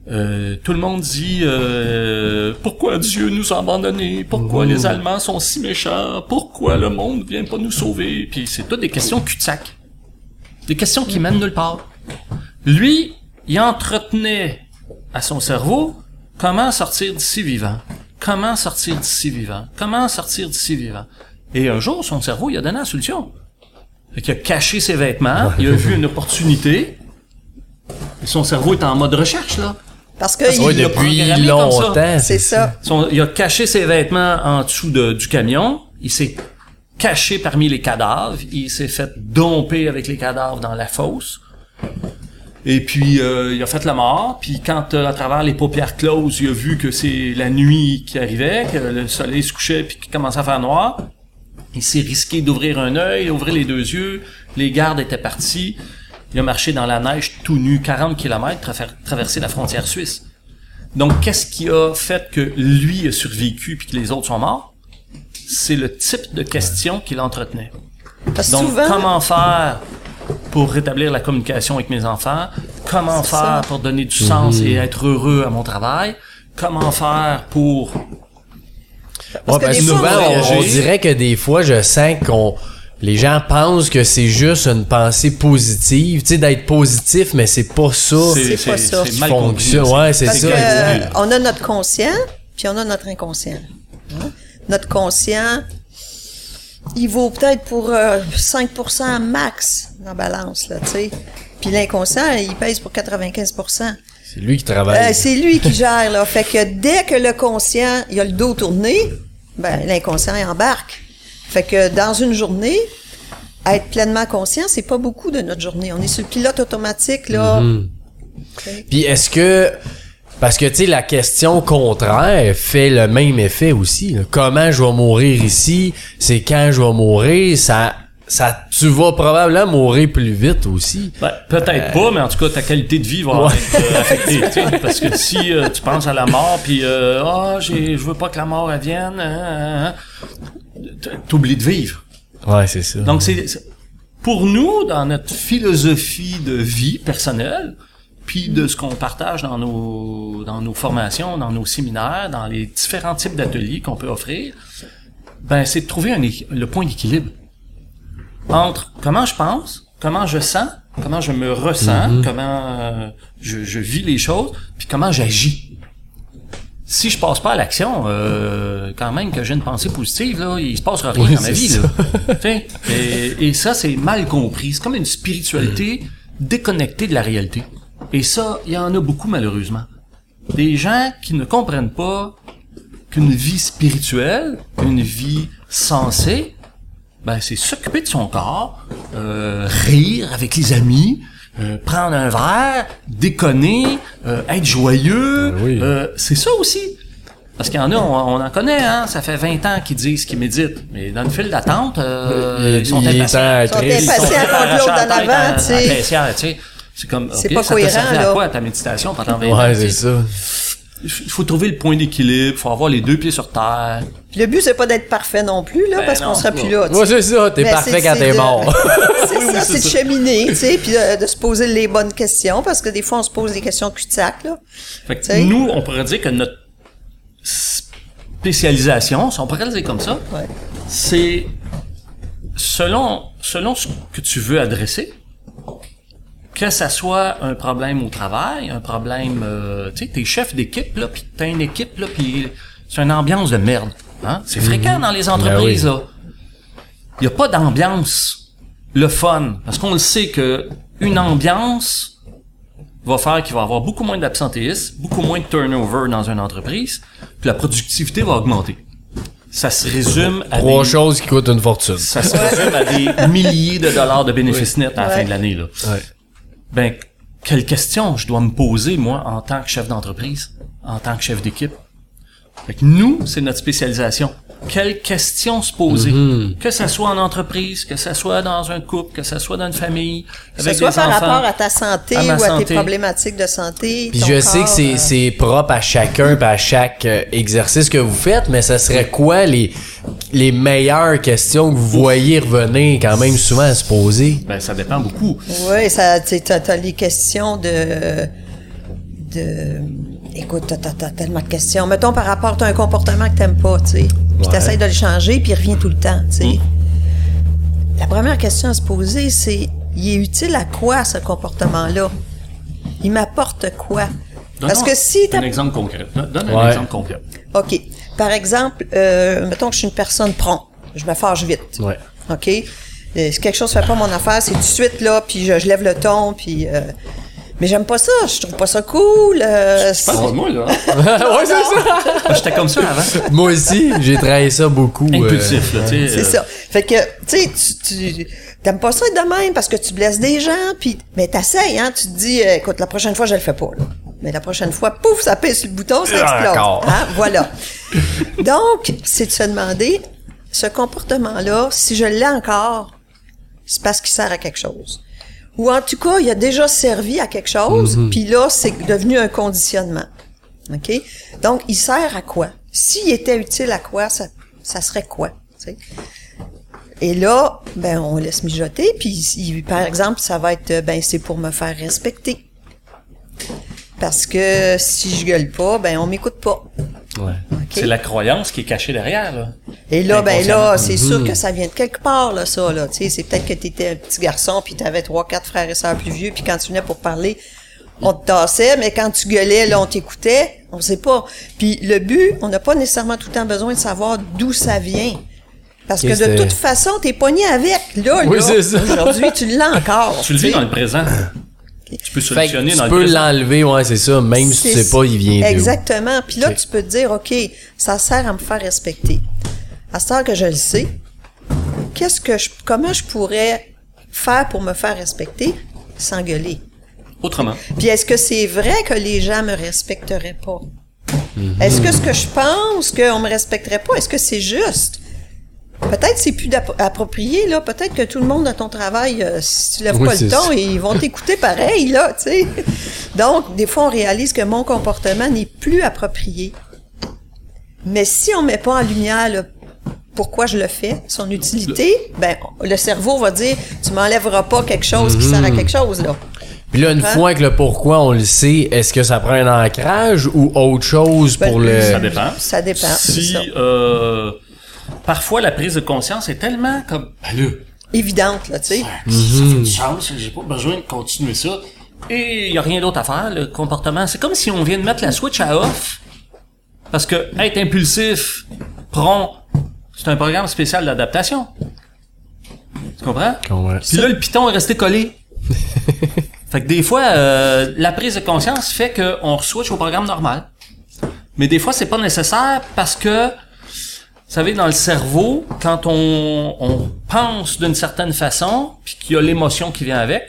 Euh, tout le monde dit euh, pourquoi Dieu nous a abandonnés, pourquoi les Allemands sont si méchants, pourquoi le monde vient pas nous sauver? Puis c'est toutes des questions cul-de-sac, des questions qui mènent nulle part. Lui, il entretenait à son cerveau comment sortir d'ici vivant, comment sortir d'ici vivant, comment sortir d'ici vivant. Et un jour, son cerveau, il a donné la solution. Fait a caché ses vêtements, il a vu une opportunité. Et son cerveau est en mode recherche, là. Parce que Oui, depuis longtemps. c'est ça. Son- il a caché ses vêtements en dessous de- du camion. Il s'est caché parmi les cadavres. Il s'est fait domper avec les cadavres dans la fosse. Et puis, euh, il a fait la mort. Puis quand, euh, à travers les paupières closes, il a vu que c'est la nuit qui arrivait, que le soleil se couchait puis qu'il commençait à faire noir, il s'est risqué d'ouvrir un œil, d'ouvrir les deux yeux. Les gardes étaient partis. Il a marché dans la neige tout nu, 40 km, traverser la frontière suisse. Donc, qu'est-ce qui a fait que lui a survécu puis que les autres sont morts? C'est le type de question qu'il entretenait. Parce Donc, souvent, comment faire pour rétablir la communication avec mes enfants? Comment faire ça. pour donner du sens et être heureux à mon travail? Comment faire pour... Parce Ouais, que fois, souvent, on on, on réagit. dirait que des fois, je sens qu'on les gens pensent que c'est juste une pensée positive, tu sais, d'être positif, mais c'est pas ça C'est pas ça. mal compris, fonctionne. c'est- Ouais, c'est ça. que euh, on a notre conscient, puis on a notre inconscient. Hein? Notre conscient, il vaut peut-être pour euh, 5% max dans la balance, là, tu sais. Puis l'inconscient, il pèse pour 95%. C'est lui qui Euh, travaille. c'est lui qui gère, là. Fait que dès que le conscient, il a le dos tourné, ben, l'inconscient, il embarque. Fait que dans une journée, être pleinement conscient, c'est pas beaucoup de notre journée. On est sur le pilote automatique, là. Mhm. Puis est-ce que parce que tu sais la question contraire fait le même effet aussi. là. Comment je vais mourir ici, c'est quand je vais mourir, ça ça tu vas probablement mourir plus vite aussi. Ben, peut-être pas, mais en tout cas, ta qualité de vie va être euh, affectée. Parce que si euh, tu penses à la mort, puis euh, ah, j'ai, je veux pas que la mort elle vienne, t'oublies de vivre. Ouais, c'est ça. Donc c'est pour nous dans notre philosophie de vie personnelle, puis de ce qu'on partage dans nos dans nos formations, dans nos séminaires, dans les différents types d'ateliers qu'on peut offrir, ben c'est de trouver un le point d'équilibre entre comment je pense, comment je sens, comment je me ressens, comment euh, je, je vis les choses, puis comment j'agis. Si je passe pas à l'action, euh, quand même que j'ai une pensée positive, là, il se passera rien Oui, dans ma vie. ça. Là. Et ça, c'est mal compris. C'est comme une spiritualité déconnectée de la réalité. Et ça, il y en a beaucoup malheureusement. Des gens qui ne comprennent pas qu'une vie spirituelle, une vie sensée, ben c'est s'occuper de son corps, euh, rire avec les amis, euh, prendre un verre, déconner, euh, être joyeux. Ben oui. euh, c'est ça aussi. Parce qu'il y en a, on, on en connaît, hein. Ça fait 20 ans qu'ils disent qu'ils méditent. Mais dans le fil d'attente, euh, ils sont Il impatients. Ils sont impatients contre l'autre en avant, tu sais. C'est comme, C'est ok, pas ça t'a cohérent, servi à là. quoi ta méditation pendant 20 ans? Ouais, c'est ça. Il faut trouver le point d'équilibre, faut avoir les deux pieds sur terre. Puis le but, c'est pas d'être parfait non plus, là, Ben parce qu'on sera plus là. Ouais, c'est ça, t'es parfait c'est- quand t'es de- mort. c'est ça, c'est de cheminer, tu sais, puis de, de se poser les bonnes questions, parce que des fois, on se pose des questions cul-de-sac, là. Fait que nous, on pourrait dire que notre spécialisation, si on pourrait le dire comme ça, Ouais. c'est selon, selon ce que tu veux adresser, que ça soit un problème au travail, un problème, euh, tu sais, t'es chef d'équipe, là, pis t'as une équipe, là, pis c'est une ambiance de merde. Hein? C'est fréquent dans les entreprises, Ben là. Il y a pas d'ambiance le fun. Parce qu'on le sait que une ambiance va faire qu'il va y avoir beaucoup moins d'absentéisme, beaucoup moins de turnover dans une entreprise, puis la productivité va augmenter. Ça se résume à Trois des, choses qui coûtent une fortune. ça se résume à des milliers de dollars de bénéfices nets à la Ouais. fin de l'année, là. Ouais. Ben, quelle question je dois me poser, moi, en tant que chef d'entreprise, en tant que chef d'équipe? Fait que nous, c'est notre spécialisation. Quelles questions se poser? Mm-hmm. Que ça soit en entreprise, que ça soit dans un couple, que ça soit dans une famille, Que avec ce soit des par enfants. rapport à ta santé à ou à santé. tes problématiques de santé. Puis ton je sais que c'est euh, c'est propre à chacun, à chaque euh, exercice que vous faites, mais ça serait quoi les les meilleures questions que vous voyez revenir quand même souvent à se poser? Ben, ça dépend beaucoup. Oui, ça, tu sais, t'as, t'as les questions de, de écoute, t'as, t'as- t'as tellement de questions. Mettons par rapport à un comportement que t'aimes pas, tu sais. Puis Ouais. t'essayes de le changer, puis il revient tout le temps, tu sais. La première question à se poser, c'est il est utile à quoi ce comportement-là? Il m'apporte quoi? Parce Donne-moi que si t'as Un exemple concret. Donne donne un exemple concret. OK. Par exemple, euh, mettons que je suis une personne prompt. Je me fâche vite. Ouais. OK? Euh, si quelque chose fait pas mon affaire, c'est tout de suite là, puis je, je lève le ton, puis... euh, mais j'aime pas ça, je trouve pas ça cool. euh, Pas de moi, là. ouais, c'est ça. J'étais comme ça avant. Moi aussi, j'ai travaillé ça beaucoup. euh, Impulsif, là, tu sais. c'est euh, ça. Fait que, tu sais, tu, tu t'aimes pas ça de même parce que tu blesses des gens, puis mais t'essayes, hein, tu te dis, euh, écoute, la prochaine fois, je le fais pas, là. Mais la prochaine fois, pouf, ça pèse sur le bouton, ça explose. Hein, voilà. Donc, c'est de se demander, ce comportement-là, si je l'ai encore, c'est parce qu'il sert à quelque chose. Ou en tout cas, il a déjà servi à quelque chose, puis là, c'est devenu un conditionnement. OK? Donc, il sert à quoi? S'il était utile à quoi, ça, ça serait quoi? Et là, ben, on laisse mijoter, puis par exemple, ça va être, ben, c'est pour me faire respecter. Parce que si je gueule pas, ben, on m'écoute pas. Ouais. C'est la croyance qui est cachée derrière, là. Et là, ben là, c'est sûr que ça vient de quelque part, là, ça, là. Tu sais, c'est peut-être que t'étais un petit garçon, puis t'avais trois, quatre frères et sœurs plus vieux, puis quand tu venais pour parler, on te tassait, mais quand tu gueulais, là, on t'écoutait. On sait pas. Puis le but, on n'a pas nécessairement tout le temps besoin de savoir d'où ça vient. Parce que de toute façon, t'es pogné avec. Là, Oui, là, c'est ça. aujourd'hui, tu l'as encore. Tu le vis dans le présent. Tu peux solutionner dans l'enlever, ouais, c'est ça, même si tu C'est- sais pas, il vient. Exactement. Puis là, tu peux te dire, OK, ça sert à me faire respecter. À ce temps que je le sais, qu'est-ce que je, comment je pourrais faire pour me faire respecter sans gueuler? Autrement. Puis est-ce que c'est vrai que les gens me respecteraient pas? Mhm. Est-ce que ce que je pense qu'on me respecterait pas, est-ce que c'est juste? Peut-être c'est plus approprié, là. Peut-être que tout le monde à ton travail, euh, si tu lèves Oui, pas le ton, ils vont t'écouter pareil, là, tu sais. Donc, des fois, on réalise que mon comportement n'est plus approprié. Mais si on met pas en lumière le pourquoi je le fais, son utilité, ben, le cerveau va dire, tu m'enlèveras pas quelque chose qui Mhm. sert à quelque chose, là. Puis là, une Hein? fois que le pourquoi on le sait, est-ce que ça prend un ancrage ou autre chose Ben, pour le. Ça dépend. Ça dépend, Si, ça. euh, parfois, la prise de conscience est tellement comme, ben là, Évidente, là, tu sais. ça fait du sens, j'ai pas besoin de continuer ça. Et il y a rien d'autre à faire, le comportement. C'est comme si on vient de mettre la switch à off. Parce que être impulsif, prompt, c'est un programme spécial d'adaptation. Tu comprends? Ouais. Puis là, le piton est resté collé. fait que des fois, euh, la prise de conscience fait qu'on switch au programme normal. Mais des fois, c'est pas nécessaire parce que, savez, dans le cerveau, quand on, on pense d'une certaine façon, puis qu'il y a l'émotion qui vient avec,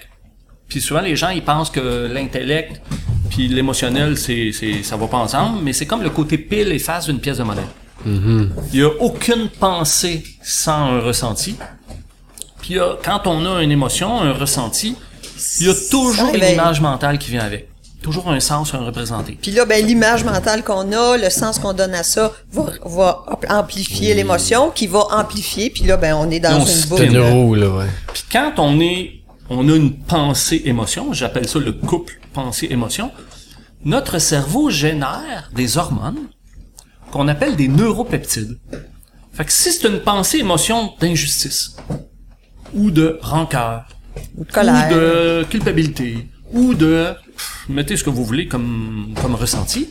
puis souvent les gens ils pensent que l'intellect puis l'émotionnel c'est c'est ça va pas ensemble, mais c'est comme le côté pile et face d'une pièce de monnaie. Il y a aucune pensée sans un ressenti. Puis il y a- quand on a une émotion, un ressenti, il y a toujours une image mentale qui vient avec. Toujours un sens, un représenté. Puis là, ben, l'image mentale qu'on a, le sens qu'on donne à ça, va, va amplifier l'émotion, qui va amplifier, puis là, ben, on est dans Là, on une. C'est une roue, là, ouais. Puis quand on est, on a une pensée-émotion, j'appelle ça le couple pensée-émotion, notre cerveau génère des hormones qu'on appelle des neuropeptides. Fait que si c'est une pensée-émotion d'injustice, ou de rancœur, Ou de colère. ou de culpabilité, ou de, mettez ce que vous voulez comme, comme ressenti,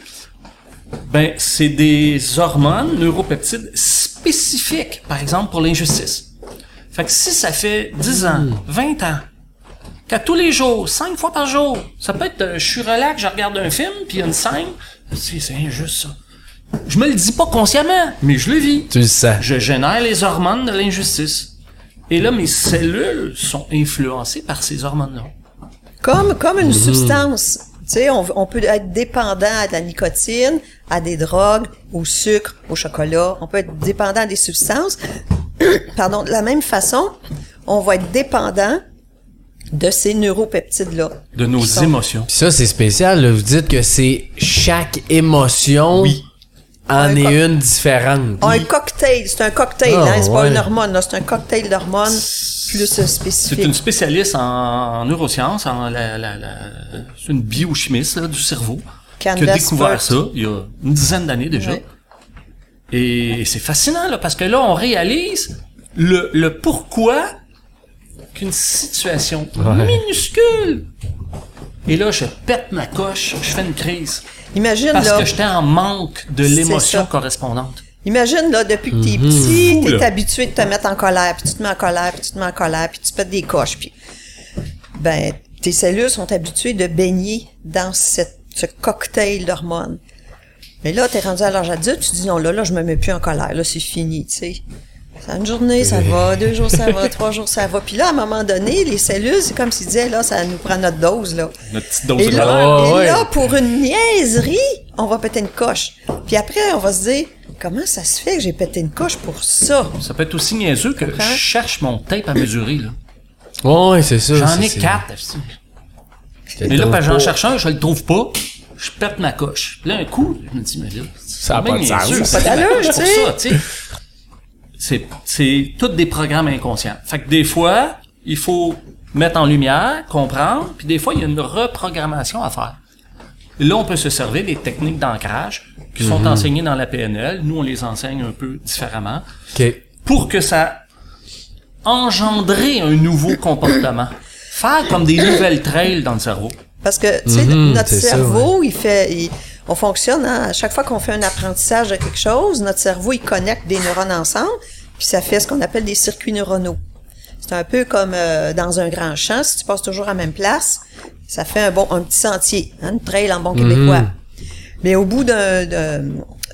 ben, c'est des hormones, neuropeptides spécifiques, par exemple, pour l'injustice. Fait que si ça fait 10 ans, 20 ans, qu'à tous les jours, 5 fois par jour, ça peut être, euh, je suis relax, je regarde un film, puis il y a une scène, c'est c'est injuste ça. Je me le dis pas consciemment, mais je le vis. Tu le. Je génère les hormones de l'injustice. Et là, mes cellules sont influencées par ces hormones-là. Comme, comme une substance. Tu sais, on, on peut être dépendant à de la nicotine, à des drogues, au sucre, au chocolat. On peut être dépendant à des substances. Pardon. De la même façon, on va être dépendant de ces neuropeptides-là. De nos sont- émotions. Ça, c'est spécial, là. Vous dites que c'est chaque émotion Oui. en Un est co- une différente. Un cocktail, c'est un cocktail, Ah, hein, c'est pas une hormone, là, c'est un cocktail d'hormones plus euh, C'est une spécialiste en, en neurosciences, en la, la, la- c'est une biochimiste là, du cerveau. qui a découvert ça il y a une dizaine d'années déjà. Et c'est fascinant, là, parce que là, on réalise le, le pourquoi qu'une situation minuscule. Et là, je pète ma coche, je fais une crise. Imagine, Parce là, que j'étais en manque de l'émotion correspondante. Imagine, là, depuis que t'es petit, Fou, t'es habitué de te mettre en colère, puis tu te mets en colère, puis tu te mets en colère, puis tu pètes des coches, puis ben, tes cellules sont habituées de baigner dans cette, ce cocktail d'hormones. Mais là, t'es rendu à l'âge adulte, tu dis non, là, là, je me mets plus en colère, là, c'est fini, tu sais. Une journée, ça va, deux jours, ça va, trois jours, ça va. Puis là, à un moment donné, les cellules, c'est comme s'ils disaient, là, ça nous prend notre dose, là. Notre petite dose Et de là. Ah, et ouais. là, pour une niaiserie, on va péter une coche. Puis après, on va se dire, comment ça se fait que j'ai pété une coche pour ça? Ça peut être aussi niaiseux que Comprends? je cherche mon tape à mesurer, là. Ouais, c'est ça. J'en ai quatre, Mais là, trouve parce que j'en cherche un, je le trouve pas. Je pète ma coche. Puis là, un coup, je me dis, mais là, Ça a c'est pas de sens. Ça pas d'allure, tu pour sais. ça, tu sais. C'est, c'est toutes des programmes inconscients. Fait que des fois, il faut mettre en lumière, comprendre, puis des fois, il y a une reprogrammation à faire. Là, on peut se servir des techniques d'ancrage qui Mhm. sont enseignées dans la PNL. Nous, on les enseigne un peu différemment OK. pour que ça engendrer un nouveau comportement. Faire comme des nouvelles trails dans le cerveau. Parce que, tu sais, Mhm, notre ça, cerveau, il fait, il- on fonctionne, hein, à chaque fois qu'on fait un apprentissage de quelque chose, notre cerveau, il connecte des neurones ensemble, puis ça fait ce qu'on appelle des circuits neuronaux. C'est un peu comme euh, dans un grand champ, si tu passes toujours à la même place, ça fait un bon, un petit sentier, hein, une trail en bon québécois. Mais au bout d'un,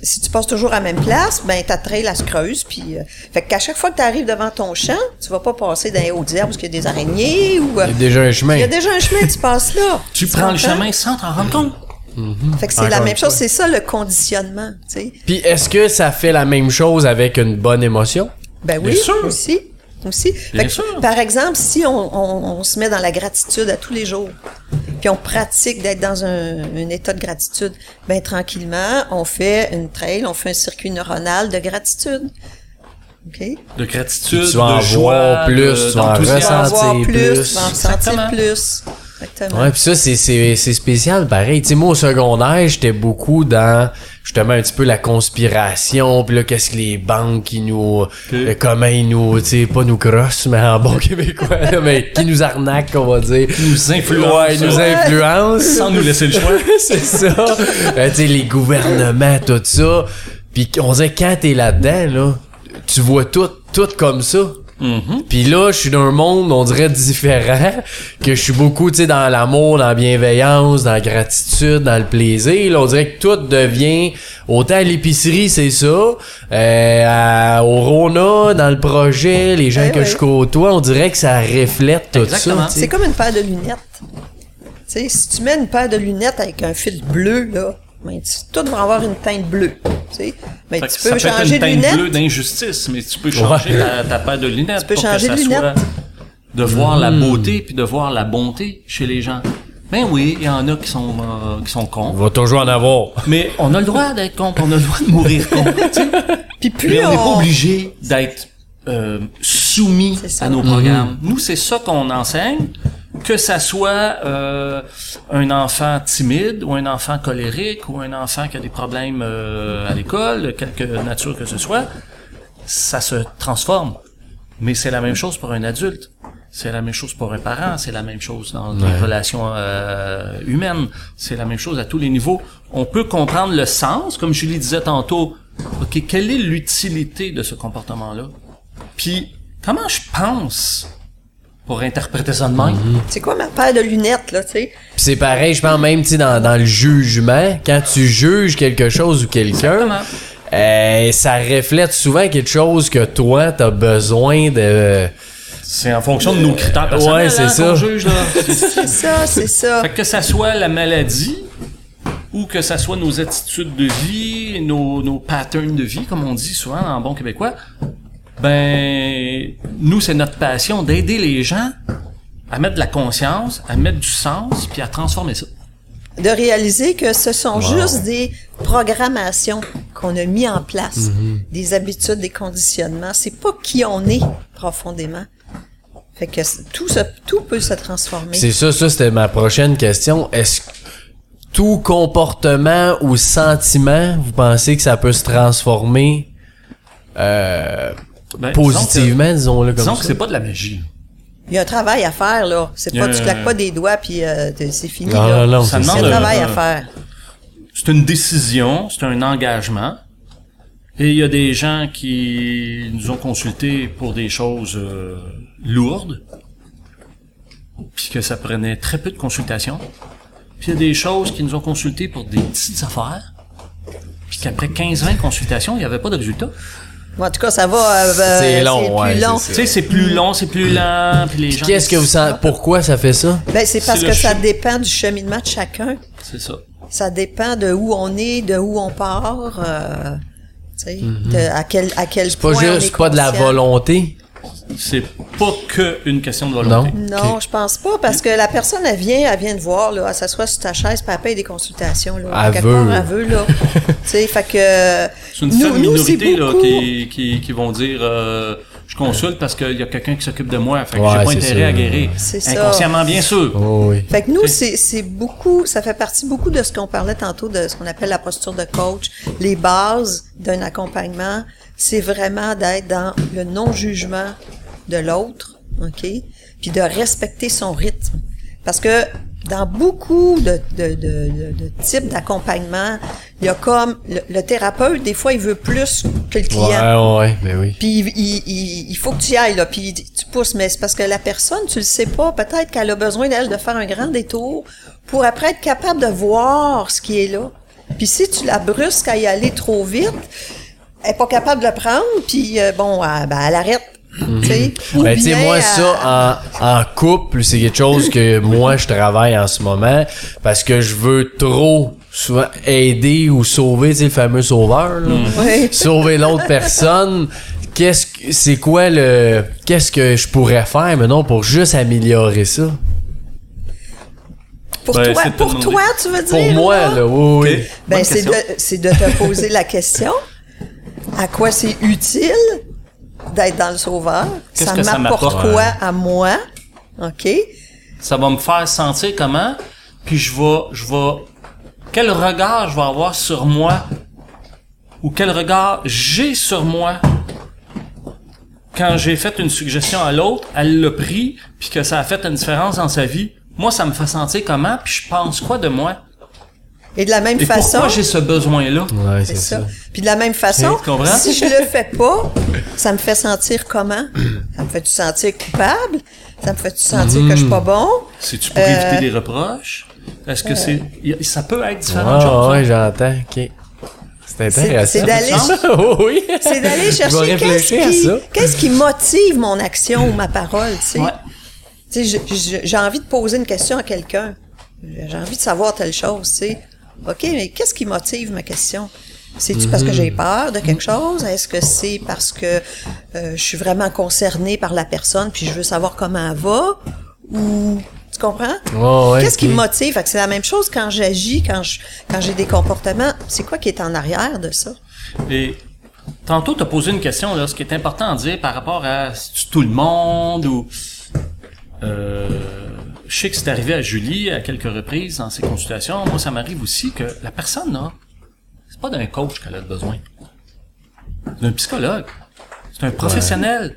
si tu passes toujours à la même place, ben ta trail elle se creuse, puis euh, fait qu'à chaque fois que tu arrives devant ton champ, tu vas pas passer dans les hautes herbes parce qu'il y a des araignées ou euh, Il y a déjà un chemin. il y a déjà un chemin, tu passes là. Tu prends le chemin sans t'en rendre compte. Fait que c'est la même chose, c'est ça le conditionnement, tu sais. Puis est-ce que ça fait la même chose avec une bonne émotion? Ben oui, Bien sûr. aussi. Aussi. Bien Fait que, sûr. Par exemple, si on, on- on se met dans la gratitude à tous les jours, puis on pratique d'être dans un, un état de gratitude, ben tranquillement, on fait une trail, on fait un circuit neuronal de gratitude. OK? De gratitude, Tu vas en de joie, voir plus, de- tu vas en ressentir plus, plus. tu vas en sentir Exactement. plus. Exactement. Ouais, puis ça c'est spécial pareil. Tu sais moi au secondaire, j'étais beaucoup dans justement un petit peu la conspiration, puis là qu'est-ce que les banques qui nous euh, comment ils nous tu sais pas nous crossent mais en bon québécois, là, mais qui nous arnaquent on va dire. nous influencent. Ouais, ils nous influencent. Sans nous laisser le choix. c'est ça. Euh, tu sais, les gouvernements, tout ça. Puis on dirait quand t'es là-dedans, là, tu vois tout, tout comme ça. Mhm. Puis là, je suis dans un monde, on dirait différent, que je suis beaucoup, tu sais, dans l'amour, dans la bienveillance, dans la gratitude, dans le plaisir. Là, on dirait que tout devient, autant à l'épicerie, c'est ça, euh, à- au Rona, dans le projet, les gens Eh que je côtoie, on dirait que ça reflète tout Exactement. ça. C'est comme une paire de lunettes. Tu sais, si tu mets une paire de lunettes avec un fil bleu, là, ben, tu, tout va avoir une teinte bleue. Tu sais, mais Fait que tu ça peux peut être changer une de teinte lunettes. bleue d'injustice, mais tu peux changer ta, ta paire de lunettes. Tu peux pour que changer ça de soit lunettes. De voir la beauté puis de voir la bonté chez les gens. Ben oui, il y en a qui sont euh, qui sont cons. On va toujours en avoir. Mais on a le droit d'être con, on a le droit de mourir con. Puis plus Mais on n'est pas obligé d'être euh, soumis à nos programmes. Nous, c'est ça qu'on enseigne, que ça soit euh, un enfant timide ou un enfant colérique ou un enfant qui a des problèmes euh, à l'école, de quelque nature que ce soit, ça se transforme. Mais c'est la même chose pour un adulte. C'est la même chose pour un parent, c'est la même chose dans les relations euh, humaines, c'est la même chose à tous les niveaux. On peut comprendre le sens, comme Julie disait tantôt. OK, quelle est l'utilité de ce comportement-là? Puis, comment je pense pour interpréter ça de même? C'est quoi ma paire de lunettes, là, tu sais? C'est pareil, je pense même, tu sais, dans, dans le jugement, quand tu juges quelque chose ou quelqu'un, euh, ça reflète souvent quelque chose que toi, t'as besoin de... C'est en fonction de nos critères personnels Ouais, c'est hein, ça. qu'on juge, là. C'est ça, c'est ça. Fait que ça soit la maladie ou que ça soit nos attitudes de vie, nos, nos patterns de vie, comme on dit souvent en bon québécois, ben nous c'est notre passion d'aider les gens à mettre de la conscience, à mettre du sens, puis à transformer ça. De réaliser que ce sont juste des programmations qu'on a mis en place, des habitudes, des conditionnements. C'est pas qui on est profondément. Fait que tout, se, tout peut se transformer. C'est ça, ça c'était ma prochaine question. Est-ce tout comportement ou sentiment, vous pensez que ça peut se transformer euh, Ben, positivement, disons-le Disons comme que ça? c'est pas de la magie. Il y a un travail à faire, là. C'est pas, tu claques pas des doigts puis euh, c'est fini, Non, là. non, non, Ça c'est Il y a demande un travail à faire. C'est une décision, c'est un engagement. Et il y a des gens qui nous ont consultés pour des choses euh, lourdes, puis que ça prenait très peu de consultations. Puis il y a des choses qui nous ont consultés pour des petites affaires, puis qu'après 15-20 consultations, il n'y avait pas de résultat. En tout cas, ça va. euh, euh, C'est long, plus ouais, long. c'est Tu sais, c'est plus long, c'est plus lent, puis les gens... Qu'est-ce que vous sentez? Pourquoi ça fait ça? Ben, c'est parce que ça dépend du cheminement de chacun. C'est ça. Ça dépend de où on est, de où on part, euh, tu sais, de à quel à quel Mhm. C'est pas point on est juste pas de la volonté. C'est pas que une question de volonté. Non, je pense pas, parce que la personne, elle vient, elle vient te voir, là, elle s'assoit sur ta chaise, puis elle paye des consultations, là. Elle Quelque veut. part, elle veut, là. tu sais, fait que... C'est une nous- minorité là, beaucoup- qui, qui, qui vont dire euh, je consulte parce qu'il y a quelqu'un qui s'occupe de moi, fait que Ouais, j'ai pas intérêt ça. à guérir. C'est ça. Inconsciemment, bien sûr. Oh oui. Fait que nous, c'est c'est beaucoup, ça fait partie beaucoup de ce qu'on parlait tantôt, de ce qu'on appelle la posture de coach. Les bases d'un accompagnement, c'est vraiment d'être dans le non-jugement de l'autre, OK? Puis de respecter son rythme. Parce que dans beaucoup de, de, de, types d'accompagnement, il y a comme le, le thérapeute, des fois, il veut plus que le client. Ouais, ouais, ben oui. Puis il, il- il- il faut que tu y ailles, là, puis tu pousses, mais c'est parce que la personne, tu le sais pas, peut-être qu'elle a besoin d'elle de faire un grand détour pour après être capable de voir ce qui est là. Puis si tu la brusques à y aller trop vite, elle est pas capable de le prendre, puis euh, bon, elle, ben, elle arrête. tu sais. Ou Ben, tu sais, bien, moi, elle- ça, en, en couple, c'est quelque chose que moi, je travaille en ce moment parce que je veux trop souvent aider ou sauver, tu le fameux sauveur, là. Oui. Sauver l'autre personne. Qu'est-ce que, c'est quoi le, qu'est-ce que je pourrais faire, maintenant pour juste améliorer ça? Pour, Ben, toi, pour toi, tu veux dire? Pour moi, là, oui, oui. Ben, c'est de, de te poser la question. À quoi c'est utile d'être dans le sauveur? Ça m'apporte m'apporte? quoi Ouais. à moi? OK? Ça va me faire sentir comment, puis je vais, je vais, quel regard je vais avoir sur moi, ou quel regard j'ai sur moi? Quand j'ai fait une suggestion à l'autre, elle l'a pris, puis que ça a fait une différence dans sa vie. Moi, ça me fait sentir comment, puis je pense quoi de moi, Et de la même et façon, pourquoi j'ai ce besoin-là? Ouais, c'est ça. ça. Puis de la même façon, si je le fais pas, ça me fait sentir comment? Ça me fait-tu sentir coupable? Ça me fait-tu sentir que je suis pas bon? C'est-tu pour Euh, éviter des reproches? Est-ce que c'est, a- ça peut être différentes Ah, choses. ouais, hein? j'entends, ok. C'est intéressant. c'est d'aller- Oh, oui. C'est d'aller chercher qu'est-ce réfléchir à qui, ça. qu'est-ce qui motive mon action ou ma parole, tu sais? Ouais. J'ai envie de poser une question à quelqu'un. J'ai envie de savoir telle chose, tu sais? OK, mais qu'est-ce qui motive ma question? C'est-tu parce que Mhm. j'ai peur de quelque chose? Est-ce que c'est parce que euh, je suis vraiment concernée par la personne puis je veux savoir comment elle va? Ou tu comprends? Ouais, ouais, Qu'est-ce qui me motive? Fait que c'est la même chose quand j'agis, quand je quand j'ai des comportements. C'est quoi qui est en arrière de ça? Et tantôt, tu as posé une question, là, ce qui est important à dire par rapport à c'est-tu tout le monde ou... Euh, je sais que c'est arrivé à Julie à quelques reprises dans ses consultations. Moi, ça m'arrive aussi que la personne, là, c'est pas d'un coach qu'elle a besoin. C'est d'un psychologue. C'est un professionnel.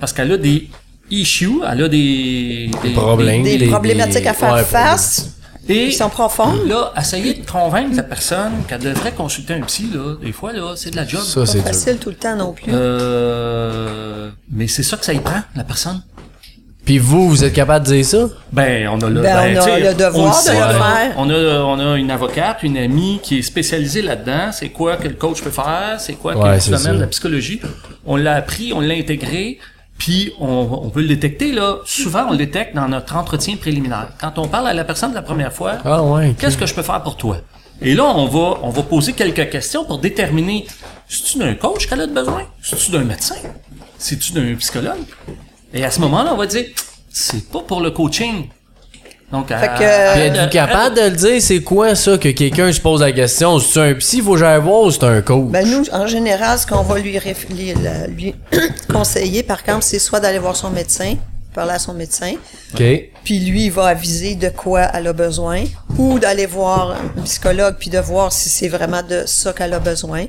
Parce qu'elle a des issues, elle a des... Des, problèmes. Des problématiques à faire ouais, face. Et Ils sont profondes. là, essayer de convaincre la personne qu'elle devrait consulter un psy, là, des fois, là, c'est de la job. Ça, Pas c'est dur. facile tout le temps non plus. Euh, mais c'est ça que ça y prend, la personne. Puis vous, vous êtes capable de dire ça? Ben, on a le, Ben, on a tu le devoir on de le faire. On a, on a une avocate, une amie qui est spécialisée là-dedans. C'est quoi que le coach peut faire? C'est quoi que le domaine de la psychologie? On l'a appris, on l'a intégré. Puis on, on peut le détecter là. Souvent, on le détecte dans notre entretien préliminaire. Quand on parle à la personne la première fois, Ah ouais. Qu'est-ce que je peux faire pour toi? Et là, on va, on va poser quelques questions pour déterminer, c'est-tu d'un coach qu'elle a besoin? C'est-tu d'un médecin? C'est-tu d'un psychologue? Et à ce moment-là, on va dire, c'est pas pour le coaching. Donc, Fait à- que- Puis êtes-vous capable de le dire, c'est quoi ça que quelqu'un se pose la question? C'est un psy, faut que j'aille voir ou c'est un coach? Ben nous, en général, ce qu'on va lui, réf- lui, la- lui conseiller, par contre, c'est soit d'aller voir son médecin parler à son médecin. OK. Puis lui, il va aviser de quoi elle a besoin, ou d'aller voir un psychologue, puis de voir si c'est vraiment de ça qu'elle a besoin.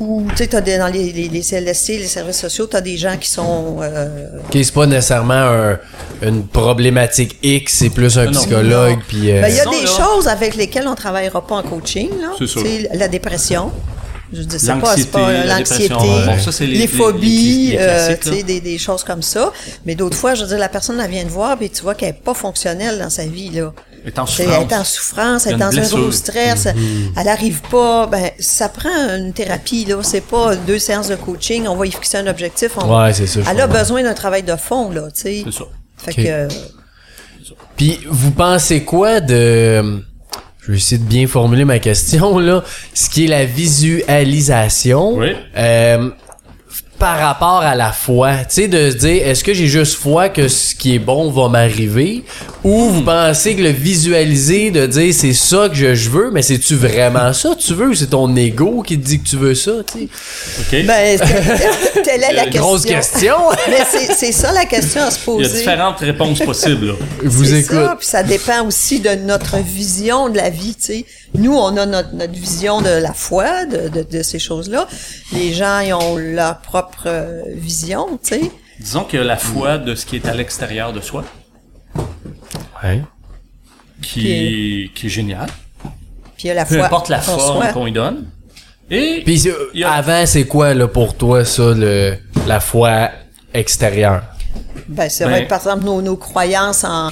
Ou, tu sais, t'as des, dans les, les, les CLSC, les services sociaux, t'as des gens qui sont... euh, OK, c'est pas nécessairement un- une problématique X, c'est plus un Non, psychologue, puis... euh, Ben, il y a des choses avec lesquelles on travaillera pas en coaching, là. C'est ça. Tu sais, La dépression. Je veux dire, c'est pas, c'est L'anxiété, pas la l'anxiété, bon, ça, c'est les- les, phobies, euh, tu des, des choses comme ça. Mais d'autres fois, je veux dire, la personne, elle vient te voir, puis tu vois qu'elle est pas fonctionnelle dans sa vie, là. Elle est en souffrance. Elle est en souffrance, elle est dans un gros stress, elle arrive pas. Ben, ça prend une thérapie, là. C'est pas deux séances de coaching, on va y fixer un objectif. on- Ouais, c'est ça, Elle a besoin d'un travail de fond, là, tu sais. C'est ça. Fait que, euh, Puis vous pensez quoi de... Je vais essayer de bien formuler ma question, là. Ce qui est la visualisation? Oui. euh, par rapport à la foi, tu sais, de se dire, est-ce que j'ai juste foi que ce qui est bon va m'arriver? Ou vous pensez que le visualiser, de dire, c'est ça que je, je veux, mais c'est-tu vraiment ça que tu veux? ou C'est ton ego qui te dit que tu veux ça, tu sais? OK? ben, telle- est la question. Grosse question. Mais c'est c'est ça la question à se Il y a poser. différentes réponses possibles. là. vous C'est écoute. ça, puis ça dépend aussi de notre vision de la vie, tu sais. Nous, on a notre, notre vision de la foi, de, de, de ces choses-là. Les gens, ils ont leur propre euh, vision, tu sais. Disons qu'il y a la foi de ce qui est à l'extérieur de soi, Ouais. qui, qui est génial. Puis il y a la Peu foi importe la forme qu'on lui donne. Et Puis euh, a- avant, c'est quoi là pour toi ça, le, la foi extérieure? Ben, ça Ben- va être, par exemple, nos, nos croyances en,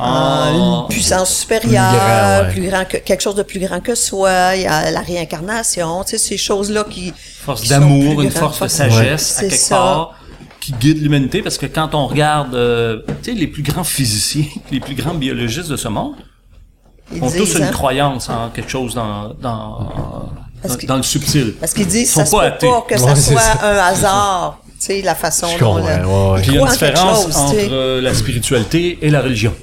en une puissance supérieure, Plus grand, ouais. plus grand que, quelque chose de plus grand que soi, il y a la réincarnation, tu sais, ces choses-là qui... force d'amour, une force de sagesse à C'est quelque ça. part qui guide l'humanité parce que quand on regarde euh, tu sais les plus grands physiciens, les plus grands biologistes de ce monde Ils ont tous une hein, croyance en quelque chose dans dans Parce dans, que- dans le subtil. Parce qu'ils disent Ils ça sont se pas peut pas que ça Ouais, soit ça. un hasard, tu sais, la façon dont... ouais, ouais. Puis il y a une différence chose, entre euh, la spiritualité et la religion.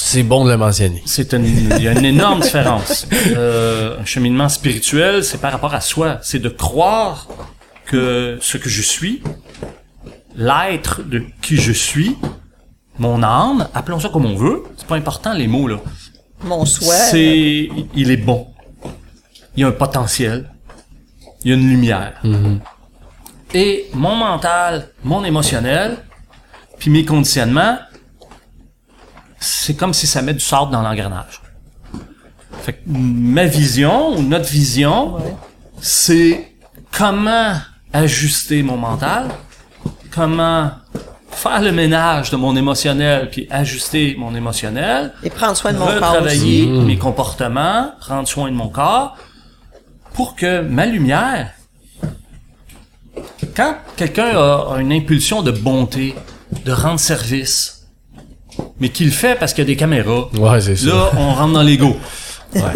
C'est bon de le mentionner. C'est une, il y a une énorme différence. Euh, un cheminement spirituel, c'est par rapport à soi. C'est de croire que ce que je suis, l'être de qui je suis, mon âme, appelons ça comme on veut, c'est pas important les mots là. Mon souhait. C'est, il est bon. Il y a un potentiel. Il y a une lumière. Et mon mental, mon émotionnel, puis mes conditionnements, c'est comme si ça met du sable dans l'engrenage. Fait que ma vision, ou notre vision, c'est comment ajuster mon mental, comment faire le ménage de mon émotionnel, puis ajuster mon émotionnel, Et prendre soin de mon corps aussi. retravailler mes comportements, prendre soin de mon corps, pour que ma lumière, quand quelqu'un a, a une impulsion de bonté, de rendre service, mais qu'il le fait parce qu'il y a des caméras, Ouais, c'est ça. là, on rentre dans l'ego.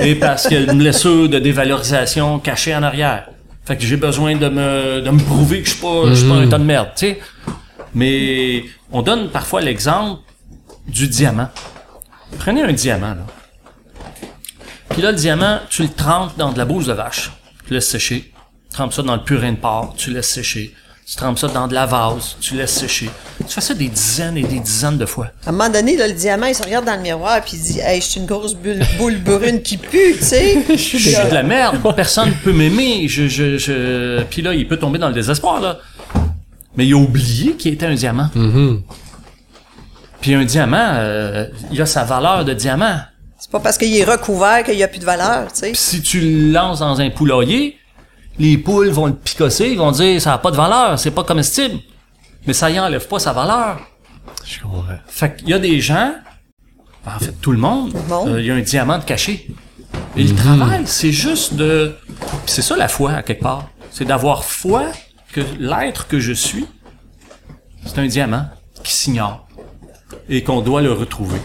Et parce qu'il y a une blessure de dévalorisation cachée en arrière. Fait que j'ai besoin de me, de me prouver que je suis pas, je suis pas un tas de merde, tu sais. Mais on donne parfois l'exemple du diamant. Prenez un diamant, là. Puis là, le diamant, tu le trempes dans de la bouse de vache. Tu laisses sécher. Tu trempes ça dans le purin de porc. Tu laisses sécher. Tu trempes ça dans de la vase. Tu laisses sécher. Tu fais ça des dizaines et des dizaines de fois. À un moment donné, là, le diamant, il se regarde dans le miroir puis il dit Hey, je suis une grosse bulle, boule brune qui pue, tu sais. Je suis de la merde. Personne peut m'aimer. Je, je, je... Puis là, il peut tomber dans le désespoir, là. Mais il a oublié qu'il était un diamant. Puis un diamant, euh, il a sa valeur de diamant. C'est pas parce qu'il est recouvert qu'il n'y a plus de valeur, tu sais. Puis si tu le lances dans un poulailler, les poules vont le picosser, ils vont dire ça a pas de valeur, c'est pas comestible. Mais ça y enlève pas sa valeur. Je comprends. Fait qu'il y a des gens, en fait tout le monde, Bon. euh, il y a un diamant de caché. Et le travail, c'est juste de... Puis c'est ça la foi, à quelque part. C'est d'avoir foi que l'être que je suis, c'est un diamant qui s'ignore. Et qu'on doit le retrouver.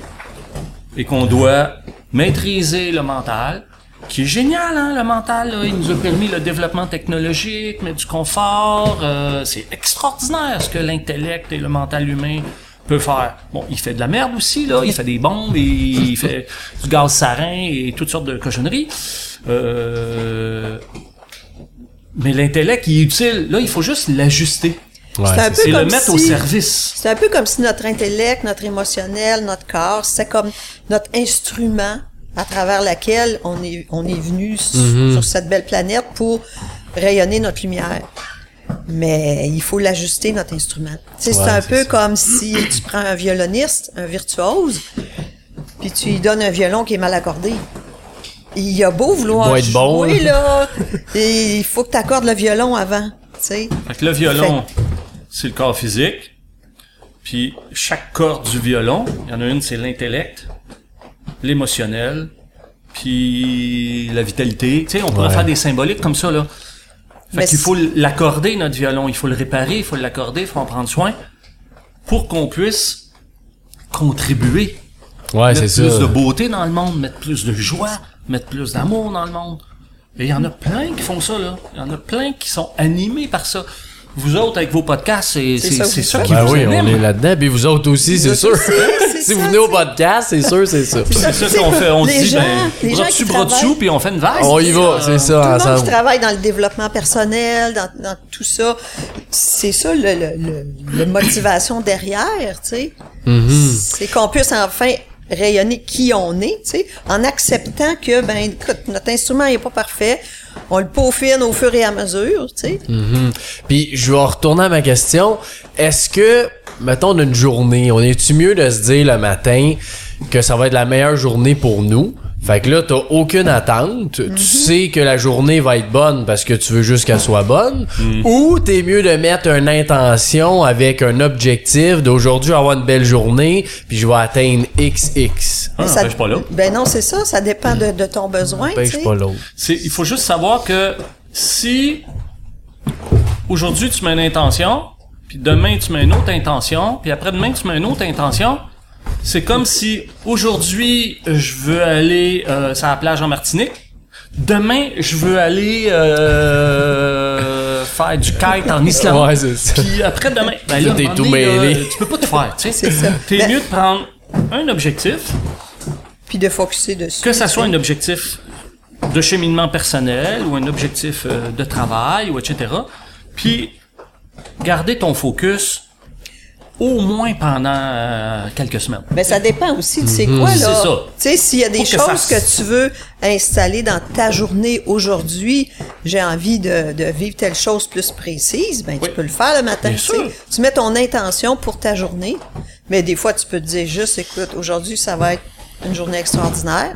Et qu'on doit maîtriser le mental, qui est génial, hein, le mental. là. Il nous a permis le développement technologique, mais du confort. euh, c'est extraordinaire ce que l'intellect et le mental humain peut faire. Bon, il fait de la merde aussi, là. Il fait des bombes, et il fait du gaz sarin et toutes sortes de cochonneries. Euh, mais l'intellect, il est utile. Là, il faut juste l'ajuster. Ouais, c'est le mettre au service. C'est un peu comme si notre intellect, notre émotionnel, notre corps, c'est comme notre instrument à travers lequel on est, on est venu sur- Mhm. sur cette belle planète pour rayonner notre lumière. Mais il faut l'ajuster, notre instrument. Ouais, c'est un c'est peu ça. comme si tu prends un violoniste, un virtuose, puis tu lui donnes un violon qui est mal accordé. Il a beau vouloir Il doit être bon, jouer, là, et il faut que tu accordes le violon avant, tu sais. Fait que le violon, c'est le corps physique. Puis chaque corde du violon, il y en a une, c'est l'intellect, l'émotionnel, puis la vitalité. Tu sais, on pourrait Ouais. faire des symboliques comme ça, là. Fait qu'il faut l'accorder, notre violon. Il faut le réparer, il faut l'accorder, il faut en prendre soin pour qu'on puisse contribuer. Ouais, c'est mettre ça. plus de beauté dans le monde, mettre plus de joie, mettre plus d'amour dans le monde. Et il y en a plein qui font ça, là. Il y en a plein qui sont animés par ça. Vous autres, avec vos podcasts, c'est C'est c'est- ça que c'est vous ça faites. qui Ben vous oui, on est là-dedans. Puis vous autres aussi, c'est sûr. si vous ça, venez au podcast, c'est sûr, c'est ça. ça. C'est ça qu'on fait. On Les dit, gens- ben, les bras gens dessus, bras dessous, puis on fait une vague? On y va, c'est ça, Tout le monde ensemble. qui travaille dans le développement personnel, dans, dans tout ça, c'est ça le, le, le- le motivation derrière, tu sais. Mm-hmm. C'est qu'on puisse enfin rayonner qui on est, tu sais, en acceptant que, ben, écoute, notre instrument n'est pas parfait, on le peaufine au fur et à mesure, tu sais. Mhm. Puis je vais retourner à ma question. Est-ce que, mettons, d'une journée, on est-tu mieux de se dire le matin que ça va être la meilleure journée pour nous? Fait que là, t'as aucune attente. Mhm. Tu sais que la journée va être bonne parce que tu veux juste qu'elle soit bonne. Ou t'es mieux de mettre une intention avec un objectif d'aujourd'hui avoir une belle journée puis je vais atteindre XX. Ah, Mais ça- ben, pas là. Ben non, c'est ça, ça dépend de, de ton besoin, pas l'autre. C'est, il faut juste savoir que si aujourd'hui tu mets une intention, puis demain tu mets une autre intention, puis après-demain tu mets une autre intention, c'est comme si aujourd'hui je veux aller euh, sur la plage en Martinique, demain je veux aller euh, faire du kite en Islande. Ouais, c'est ça. Puis après demain, ben là, t'es tout là, mêlé. tu peux pas tout faire, tu sais. C'est ça. T'es Ben- mieux de prendre un objectif, Puis de focuser dessus. que ça soit un objectif de cheminement personnel ou un objectif euh, de travail ou etc. Puis garder ton focus au moins pendant euh, quelques semaines. Mais ça dépend aussi de c'est quoi, là. C'est ça. Tu sais, s'il y a des Faut que ça choses se- que tu veux installer dans ta journée aujourd'hui, j'ai envie de, de vivre telle chose plus précise, ben, Oui. tu peux le faire le matin. Bien tu sais. sûr. Tu mets ton intention pour ta journée, mais des fois, tu peux te dire juste, écoute, aujourd'hui, ça va être une journée extraordinaire.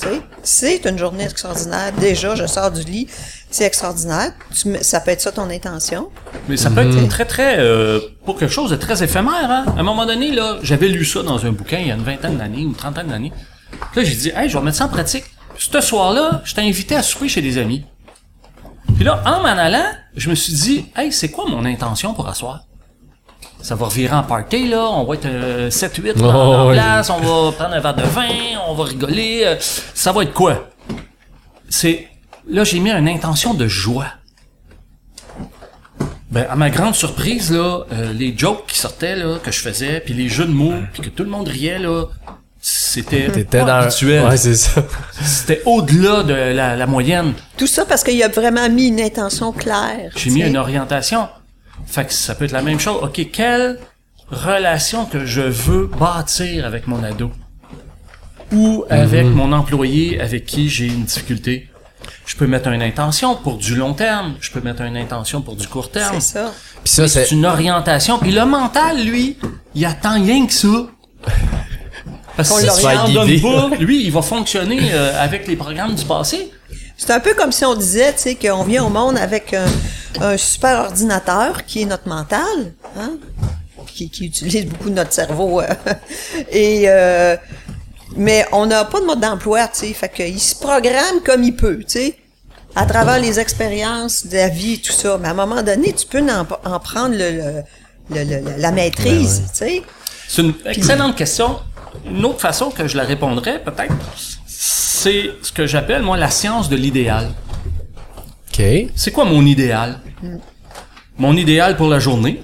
Tu sais, c'est une journée extraordinaire. Déjà, je sors du lit, c'est extraordinaire. Tu ça peut être ça ton intention. Mais ça peut être très très euh, pour quelque chose de très éphémère. Hein? À un moment donné, là, j'avais lu ça dans un bouquin il y a une vingtaine d'années, une trentaine d'années. Puis Là, j'ai dit, hey, je vais mettre ça en pratique. Puis ce soir-là, j'étais invité à souper chez des amis. Puis là, en m'en allant, je me suis dit, hey, c'est quoi mon intention pour asseoir? Ça va revirer en party, là. On va être euh, 7-8 dans, Oh, dans oui. place. On va prendre un verre de vin. On va rigoler. euh, ça va être quoi? C'est... Là, j'ai mis une intention de joie. Ben, à ma grande surprise, là, euh, les jokes qui sortaient, là, que je faisais, puis les jeux de mots, puis que tout le monde riait, là, c'était T'étais pas dans... habituel. Ouais, c'est ça. C'était au-delà de la, la moyenne. Tout ça parce qu'il a vraiment mis une intention claire. J'ai mis une orientation. Fait que ça peut être la même chose. OK, quelle relation que je veux bâtir avec mon ado? Ou avec mon employé avec qui j'ai une difficulté? Je peux mettre une intention pour du long terme. Je peux mettre une intention pour du court terme. C'est ça. Puis ça, c'est... Une orientation. Puis le mental, lui, il attend rien que ça. Parce Qu'on que si tu l'oriente. pas, lui, il va fonctionner euh, avec les programmes du passé. C'est un peu comme si on disait, tu sais, qu'on vient au monde avec un, un super ordinateur qui est notre mental, hein, qui, qui utilise beaucoup de notre cerveau. euh, et euh, mais on n'a pas de mode d'emploi, tu sais, fait qu'il se programme comme il peut, tu sais, à travers les expériences de la vie, tout ça. Mais à un moment donné, tu peux en, en prendre le, le- le- le- la maîtrise, tu sais. C'est une excellente question. Une autre façon que je la répondrais, peut-être, c'est ce que j'appelle, moi, la science de l'idéal. OK. C'est quoi mon idéal? Mon idéal pour la journée.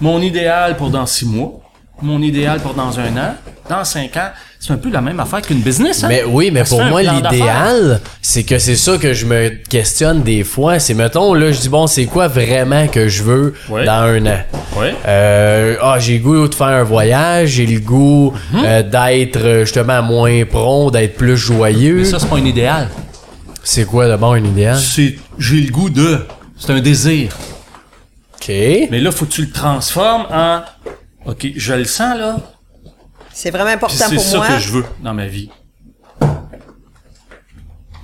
Mon idéal pour dans six mois. Mon idéal pour dans un an. Dans cinq ans. c'est un peu la même affaire qu'une business. Hein? Mais oui, mais pour moi, l'idéal, c'est que c'est ça que je me questionne des fois. C'est, mettons, là, je dis, bon, c'est quoi vraiment que je veux dans un an? Ouais. Euh, ah, j'ai le goût de faire un voyage, j'ai le goût Mhm. euh, d'être euh, justement moins prompt, d'être plus joyeux. Mais ça, c'est pas un idéal. C'est quoi d'abord un idéal? C'est, j'ai le goût de. C'est un désir. OK. Mais là, faut que tu le transformes en, OK, je le sens, là. C'est vraiment important c'est pour ça moi. que je veux dans ma vie.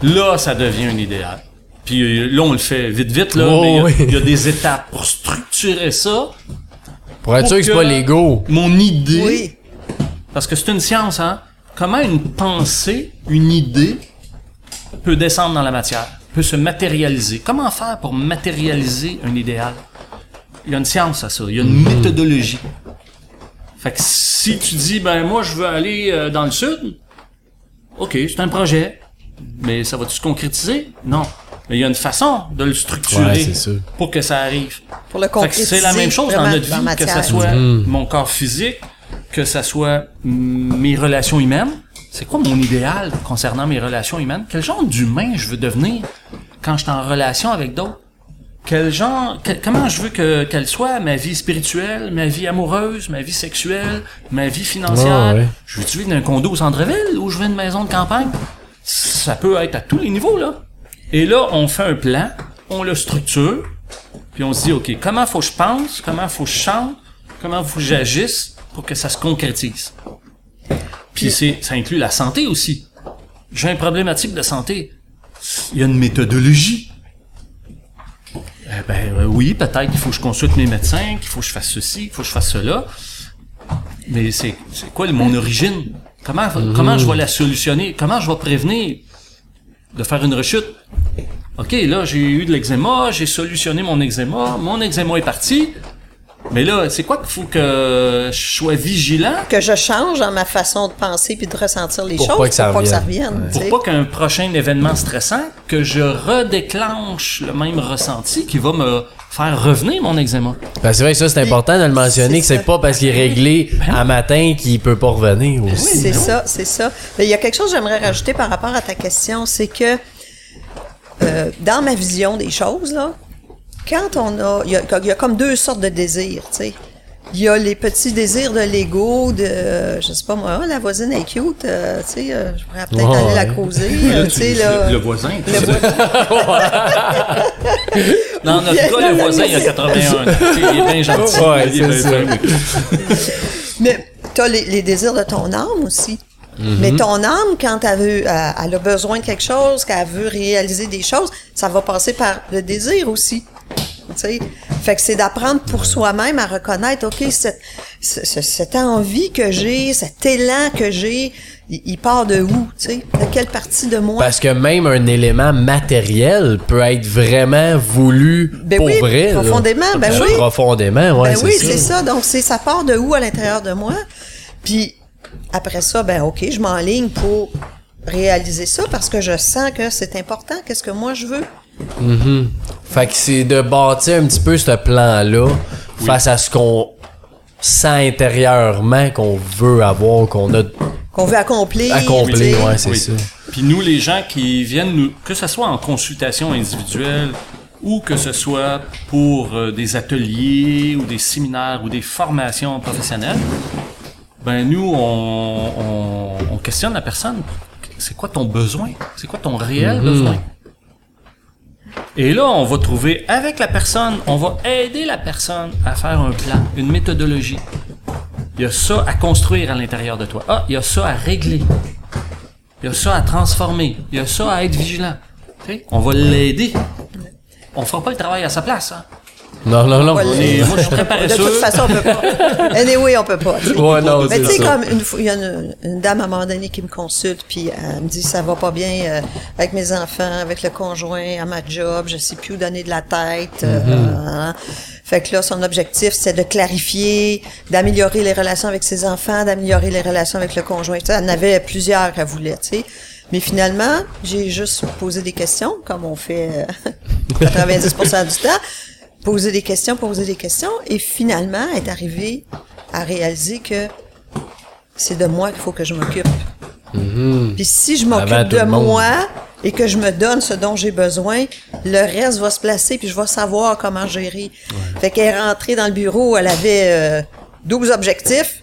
Là, ça devient un idéal. Puis euh, là, on le fait vite, vite, là. Oh, mais il y a- oui. il y, a des étapes pour structurer ça. Pour être sûr que c'est pas l'ego. Mon idée. Oui. Parce que c'est une science, hein. Comment une pensée, une idée, peut descendre dans la matière, peut se matérialiser? Comment faire pour matérialiser un idéal? Il y a une science à ça. Il y a une méthodologie. Fait que si tu dis, ben, moi, je veux aller euh, dans le sud, OK, c'est un projet. Mais ça va-tu se concrétiser? Non. Mais il y a une façon de le structurer Ouais, pour que ça arrive. Pour le Fait que concrétiser. c'est la même chose dans notre vie, que ça soit Mhm. mon corps physique, que ça soit mes relations humaines. C'est quoi mon idéal concernant mes relations humaines? Quel genre d'humain je veux devenir quand je suis en relation avec d'autres? Quel genre, que- comment je veux que, qu'elle soit? Ma vie spirituelle, ma vie amoureuse, ma vie sexuelle, ma vie financière? Ouais, ouais. Je veux-tu vivre dans un condo au centre-ville ou je veux une maison de campagne? Ça peut être à tous les niveaux, là. Et là, on fait un plan, on le structure, puis on se dit, OK, comment faut que je pense, comment faut que je chante, comment faut que j'agisse pour que ça se concrétise? Puis c'est, ça inclut la santé aussi. J'ai une problématique de santé. Il y a une méthodologie. Eh ben euh, oui, peut-être qu'il faut que je consulte mes médecins, qu'il faut que je fasse ceci, qu'il faut que je fasse cela. Mais c'est, c'est quoi mon origine? Comment, comment je vais la solutionner? Comment je vais prévenir de faire une rechute? OK, là, j'ai eu de l'eczéma, j'ai solutionné mon eczéma, mon eczéma est parti. Mais là, c'est quoi qu'il faut que je sois vigilant? Que je change dans ma façon de penser puis de ressentir les Pour choses pas que ça pour pas que ça revienne. sais. pour pas qu'un prochain événement stressant, que je redéclenche le même ressenti qui va me faire revenir mon eczéma. Ben, c'est vrai que ça, c'est important de le mentionner, que c'est pas parce qu'il est réglé à matin qu'il peut pas revenir aussi. C'est ça, c'est ça. Mais il y a quelque chose que j'aimerais rajouter par rapport à ta question, c'est que euh, dans ma vision des choses, là, quand on a, il y a, il y a comme deux sortes de désirs, tu sais. Il y a les petits désirs de l'ego, de, euh, je sais pas moi, Ah, la voisine est cute, euh, tu sais, euh, je pourrais peut-être aller la causer, Là, euh, tu- sais, là. le, le voisin. le voisin. Dans notre cas, le voisin, il a 81. Tu sais, il est bien gentil. Ouais, il est bien c'est fin. Mais t'as les, les désirs de ton âme aussi. Mhm. Mais ton âme, quand elle, veut, elle a besoin de quelque chose, qu'elle veut réaliser des choses, ça va passer par le désir aussi. Fait que c'est d'apprendre pour soi-même à reconnaître, OK, cette, ce- ce- cette envie que j'ai, cet élan que j'ai, il, il part de où, tu sais? De quelle partie de moi? Parce que même un élément matériel peut être vraiment voulu Ben pour oui, vrai. là. profondément, ben oui. Profondément, ouais, ben oui, c'est c'est ça. ça. Donc, c'est ça part de où à l'intérieur de moi? Puis, après ça, ben OK, je m'enligne pour réaliser ça parce que je sens que c'est important. Qu'est-ce que moi je veux? Fait que c'est de bâtir un petit peu ce plan-là face à ce qu'on sent intérieurement qu'on veut avoir, qu'on a Qu'on veut accomplir. accompli. tu sais. Ouais, c'est Oui. ça. Puis nous, les gens qui viennent nous, que ce soit en consultation individuelle ou que ce soit pour euh, des ateliers ou des séminaires ou des formations professionnelles, ben nous, on, on, on questionne la personne. C'est quoi ton besoin? C'est quoi ton réel besoin? Et là, on va trouver avec la personne, on va aider la personne à faire un plan, une méthodologie. Il y a ça à construire à l'intérieur de toi. Ah, il y a ça à régler. Il y a ça à transformer. Il y a ça à être vigilant. On va l'aider. On fera pas le travail à sa place. Hein. Non, non, non. On l'aider. moi, je suis très De toute façon, on peut pas. Anyway, on peut pas. Ouais, non, Mais tu sais, comme une fois, il y a une, une dame à un moment donné qui me consulte, puis elle me dit ça va pas bien euh, avec mes enfants, avec le conjoint, à ma job, je sais plus où donner de la tête. euh, hein. Fait que là, son objectif, c'est de clarifier, d'améliorer les relations avec ses enfants, d'améliorer les relations avec le conjoint. Tu sais, elle en avait plusieurs qu'elle voulait, tu sais. Mais finalement, j'ai juste posé des questions, comme on fait euh, 90% du temps. Poser des questions, poser des questions, et finalement, est arrivée à réaliser que c'est de moi qu'il faut que je m'occupe. Puis si je m'occupe de moi et que je me donne ce dont j'ai besoin, le reste va se placer puis je vais savoir comment gérer. Fait qu'elle est rentrée dans le bureau, elle avait euh, 12 objectifs.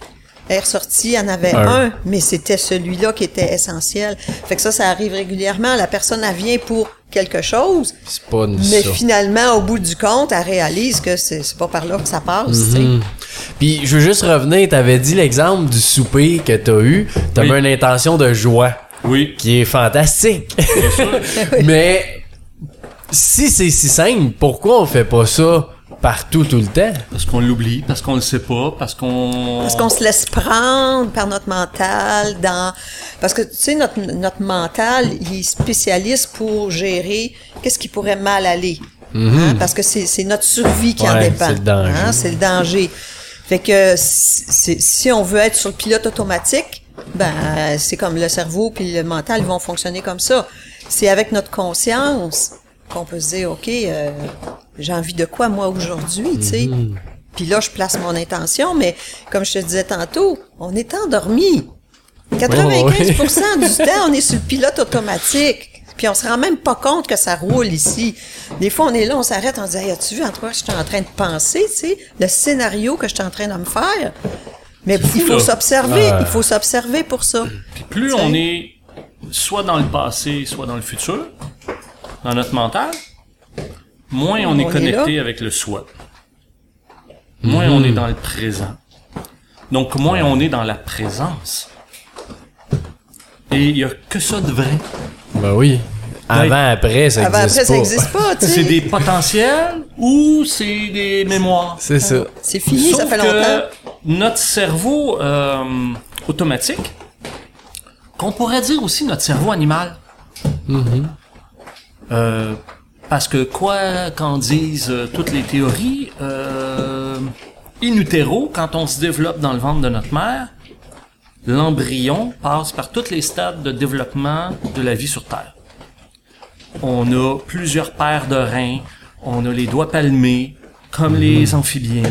Elle est ressortie, elle en avait Un. un, mais c'était celui-là qui était essentiel. Fait que ça, ça arrive régulièrement. La personne, elle vient pour quelque chose, C'est pas une mais ça. finalement, au bout du compte, elle réalise que c'est c'est pas par là que ça passe. Mhm. Puis je veux juste revenir, t'avais dit l'exemple du souper que t'as eu. T'avais Oui. une intention de joie Oui. qui est fantastique. Mais si c'est si simple, pourquoi on fait pas ça partout tout le temps? Parce qu'on l'oublie, parce qu'on le sait pas, parce qu'on... Parce qu'on se laisse prendre par notre mental dans parce que tu sais notre notre mental il est spécialiste pour gérer qu'est-ce qui pourrait mal aller Hein? parce que c'est c'est notre survie qui en Mhm. Dépend c'est le danger. Hein? c'est le danger fait que si on veut être sur le pilote automatique ben c'est comme le cerveau puis le mental ils vont fonctionner comme ça c'est avec notre conscience qu'on peut se dire ok euh, j'ai envie de quoi moi aujourd'hui tu sais? Mhm. puis là, je place mon intention, mais comme je te disais tantôt, on est endormi. 95% du temps, on est sur le pilote automatique. Puis on se rend même pas compte que ça roule ici. Des fois, on est là, on s'arrête, on se dit, hey, as-tu vu en quoi je suis en train de penser, tu sais, le scénario que je suis en train de me faire? Mais fou, il faut s'observer, il faut s'observer pour ça. Puis plus on est soit dans le passé, soit dans le futur, dans notre mental, moins on, On est connecté avec le soi. Moins on est dans le présent. Donc moins on est dans la présence. Et il y a que ça de vrai. Ben oui. Avant, après, ça Avant, après, existe ça pas. n'existe pas, tu C'est sais. des potentiels ou c'est des mémoires? C'est ça. C'est fini, ça Sauf fait que longtemps. notre cerveau euh, automatique, qu'on pourrait dire aussi notre cerveau animal. Euh, parce que quoi qu'en disent euh, toutes les théories, euh, in utero, quand on se développe dans le ventre de notre mère, l'embryon passe par tous les stades de développement de la vie sur Terre. On a plusieurs paires de reins, on a les doigts palmés, comme les amphibiens.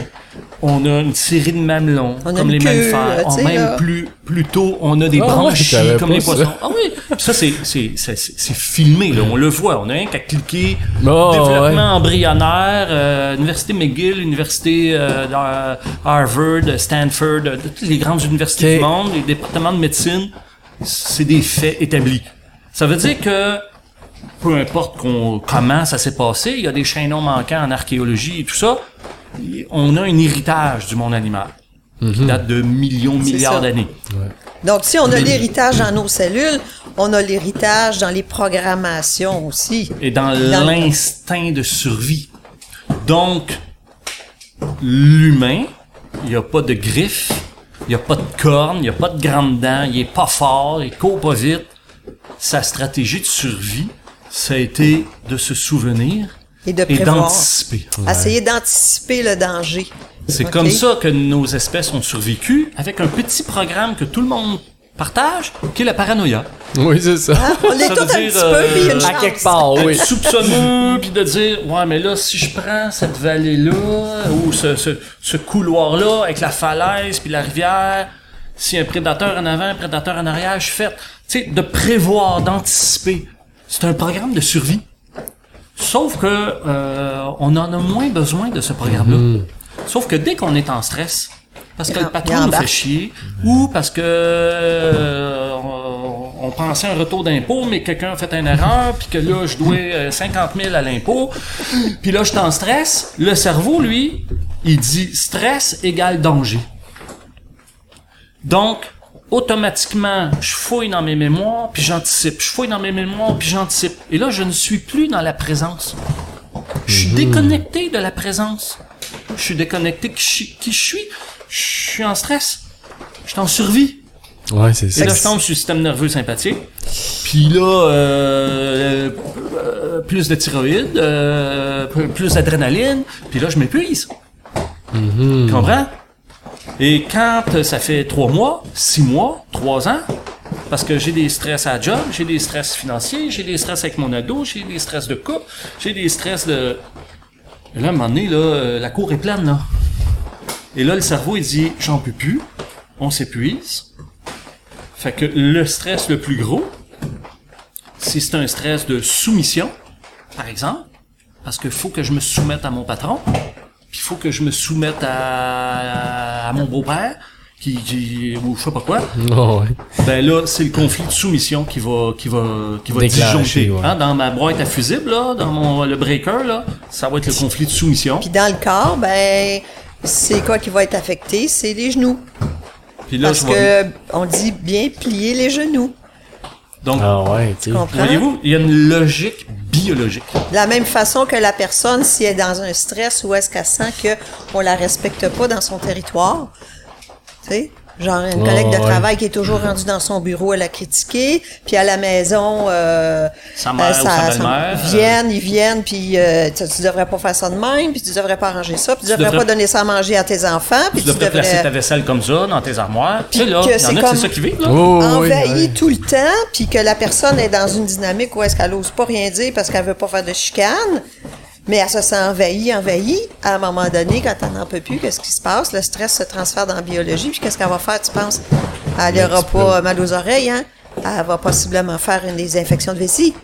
On a une série de mamelons, On comme les queue, mammifères. sais, même là. plus, plus tôt, on a des Ah je branchies, comme les ça. poissons. Ah oui, Puis ça c'est c'est c'est c'est- filmé là, on le voit, on a rien qu'à cliquer Oh, développement ouais. embryonnaire, euh, université McGill, université euh, Harvard, Stanford, euh, toutes les grandes universités du monde, les départements de médecine, c'est des faits établis. Ça veut dire que peu importe qu'on- comment ça s'est passé, il y a des chaînons manquants en archéologie et tout ça, on a un héritage du monde animal qui date de millions, milliards d'années. Donc, si on a l'héritage dans nos cellules, on a l'héritage dans les programmations aussi. et dans Dans- l'instinct de survie. Donc, l'humain, il n'y a pas de griffes, il n'y a pas de cornes, il n'y a pas de grandes dents, il est pas fort, il court pas vite. Sa stratégie de survie, ça a été de se souvenir Et de et prévoir. d'anticiper. Essayer d'anticiper le danger. C'est comme ça que nos espèces ont survécu, avec un petit programme que tout le monde partage, qui est la paranoïa. Oui, c'est ça. Ah, on est Ça tous veut un dire, petit peu, puis une euh, à quelque part, oui. soupçonneux puis de dire ouais mais là si je prends cette vallée là ou ce, ce, ce couloir là avec la falaise puis la rivière si un prédateur en avant un prédateur en arrière je suis fait tu sais de prévoir d'anticiper c'est un programme de survie. Sauf que euh, on en a moins besoin de ce programme là sauf que dès qu'on est en stress parce que le patron nous fait chier ou parce que euh, on, on pensait un retour d'impôt mais quelqu'un a fait une erreur puis que là je dois euh, 50 000 à l'impôt. Puis là je suis en stress. Le cerveau lui il dit stress égale danger. Donc automatiquement je fouille dans mes mémoires puis j'anticipe je fouille dans mes mémoires puis j'anticipe et là je ne suis plus dans la présence je suis déconnecté de la présence je suis déconnecté qui je, suis je suis en stress je suis en survie Ouais, c'est et ça. là, je tombe sur le système nerveux sympathique. Puis là, euh, euh, plus de thyroïde, euh, plus d'adrénaline. Puis là, je m'épuise. Tu comprends? Et quand euh, ça fait trois mois, six mois, trois ans, parce que j'ai des stress à job, j'ai des stress financiers, j'ai des stress avec mon ado, j'ai des stress de couple, j'ai des stress de... Et là, à un moment donné, euh, la cour est pleine, là. Et là, le cerveau, il dit, j'en peux plus, on s'épuise. Fait que le stress le plus gros, si c'est un stress de soumission, par exemple, parce qu'il faut que je me soumette à mon patron, il faut que je me soumette à, à mon beau-père, qui, qui, ou je sais pas quoi, Oh, ouais. ben là, c'est le conflit de soumission qui va, qui va, qui va disjoncter. ouais. Hein, dans ma boîte à fusible, là, dans mon, le breaker, là, ça va être le conflit de soumission. Puis dans le corps, ben, c'est quoi qui va être affecté? C'est les genoux. Puis là, Parce je que on dit bien plier les genoux. donc, Ah ouais, voyez-vous, il y a une logique biologique. De la même façon que la personne, si elle est dans un stress ou est-ce qu'elle sent que on la respecte pas dans son territoire, genre une collègue de ouais. travail qui est toujours rendue dans son bureau, elle a critiqué, puis à la maison, euh, Sa mère ou sa euh, viennent, ils viennent, puis euh, tu, tu devrais pas faire ça de même, puis tu devrais pas arranger ça, puis tu, devrais, devrais- pas donner ça à manger à tes enfants, puis Tu devrais tu placer ta devrais vaisselle comme ça dans tes armoires. Tu sais, là, que c'est comme- ça qui vit, là. Oh, oui, tout le temps, puis que la personne est dans une dynamique où est-ce qu'elle ose pas rien dire parce qu'elle veut pas faire de chicane, mais elle se sent envahie, envahie. À un moment donné, quand elle n'en peut plus, qu'est-ce qui se passe? Le stress se transfère dans la biologie, puis qu'est-ce qu'elle va faire, tu penses? Elle n'aura pas mal aux oreilles, hein? Elle va possiblement faire une des infections de vessie.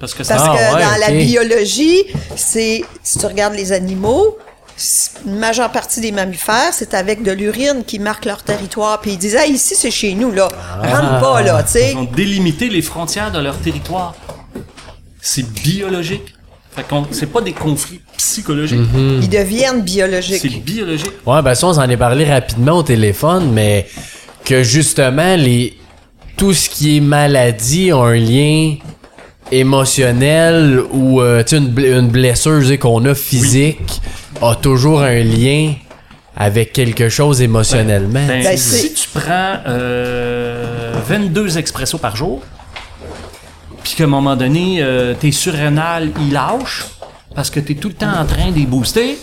Parce que ça, Parce Ah, que ouais, dans la biologie, c'est, si tu regardes les animaux, une majeure partie des mammifères, c'est avec de l'urine qui marque leur territoire. Puis ils disent, ah, ici, c'est chez nous, là. Rentre pas, là, tu sais. ils ont délimité les frontières de leur territoire. C'est biologique. Fait qu'on, c'est pas des conflits psychologiques. Mhm. Ils deviennent C'est biologiques. biologique. Ouais, ben ça, on s'en est parlé rapidement au téléphone, mais que justement, les tout ce qui est maladie a un lien émotionnel ou euh, tu sais, une, une blessure qu'on a physique a toujours un lien avec quelque chose émotionnellement. Ben, Ben, si c'est- tu prends euh, 22 expressos par jour, puis qu'à un moment donné, euh, tes surrénales, ils lâchent, parce que tu es tout le temps en train de les booster,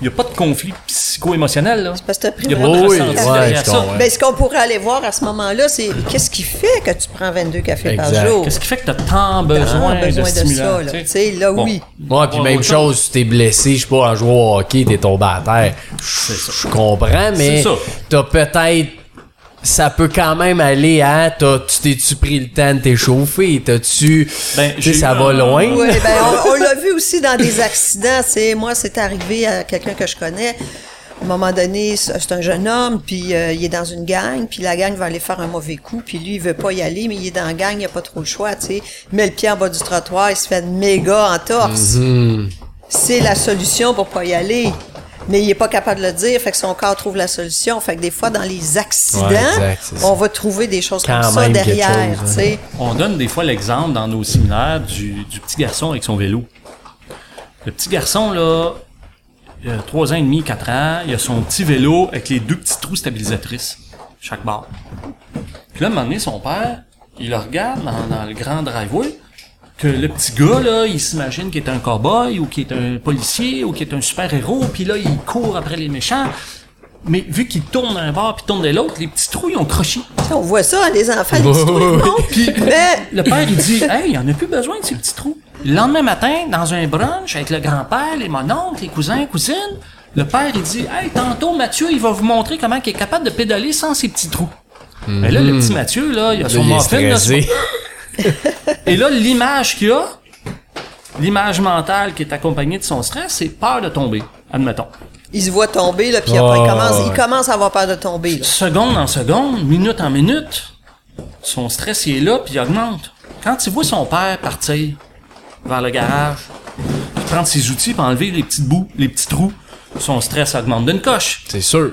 il n'y a pas de conflit psycho-émotionnel. Là. Parce que t'as pris vraiment de Oui, ouais, ça. Ben, ce qu'on pourrait aller voir à ce moment-là, c'est qu'est-ce qui fait que tu prends 22 cafés Exact. par jour? Qu'est-ce qui fait que tu as tant besoin, besoin de de stimulants? ça, là. tu sais? Tu sais, là, Bon. oui. Ouais, puis même chose, si t'es blessé, je sais pas, en jouant au hockey, t'es tombé à terre. Je je comprends, mais C'est t'as peut-être. Ça peut quand même aller à. t'as- Tu t'es-tu pris le temps de t'échauffer? T'as-tu. Ben, tu sais, j'ai ça va un- loin? Oui, ben, on, on l'a vu aussi dans des accidents. C'est moi, c'est arrivé à quelqu'un que je connais. À un moment donné, c'est un jeune homme, puis euh, il est dans une gang, puis la gang va aller faire un mauvais coup, puis lui, il veut pas y aller, mais il est dans la gang, il a pas trop le choix, tu sais. Il met le pied en bas du trottoir, il se fait méga entorse. Hmm. C'est la solution pour pas y aller. Mais il est pas capable de le dire, fait que son corps trouve la solution. Fait que des fois, dans les accidents, Ouais, exact, c'est ça. on va trouver des choses Quand comme ça derrière, chose, tu sais. On donne des fois l'exemple dans nos séminaires du, du petit garçon avec son vélo. Le petit garçon, là, il a 3 ans et demi, 4 ans, il a son petit vélo avec les deux petits trous stabilisatrices, chaque barre. Puis là, à un moment donné, son père, il le regarde dans, dans le grand driveway, que le petit gars, là, il s'imagine qu'il est un cowboy ou qu'il est un policier ou qu'il est un super-héros, puis là, il court après les méchants. Mais vu qu'il tourne d'un bord puis tourne de l'autre, les petits trous, ils ont croché. On voit ça, les enfants, les petits trous, ils montent. Puis Mais le père, il dit, hey, il en a plus besoin de ces petits trous. Le lendemain matin, dans un brunch avec le grand-père, les mononcles, les cousins, cousines, le père, il dit, hey, tantôt, Mathieu, il va vous montrer comment il est capable de pédaler sans ses petits trous. Mais là, le petit Mathieu, là, il a son Il et là, l'image qu'il a, l'image mentale qui est accompagnée de son stress, c'est peur de tomber, admettons. il se voit tomber, là, puis après, il, commence, il commence à avoir peur de tomber. Là. seconde en seconde, minute en minute, son stress il est là puis il augmente. Quand il voit son père partir vers le garage, puis prendre ses outils pour enlever les petites bouts, les petits trous, son stress augmente d'une coche. C'est sûr.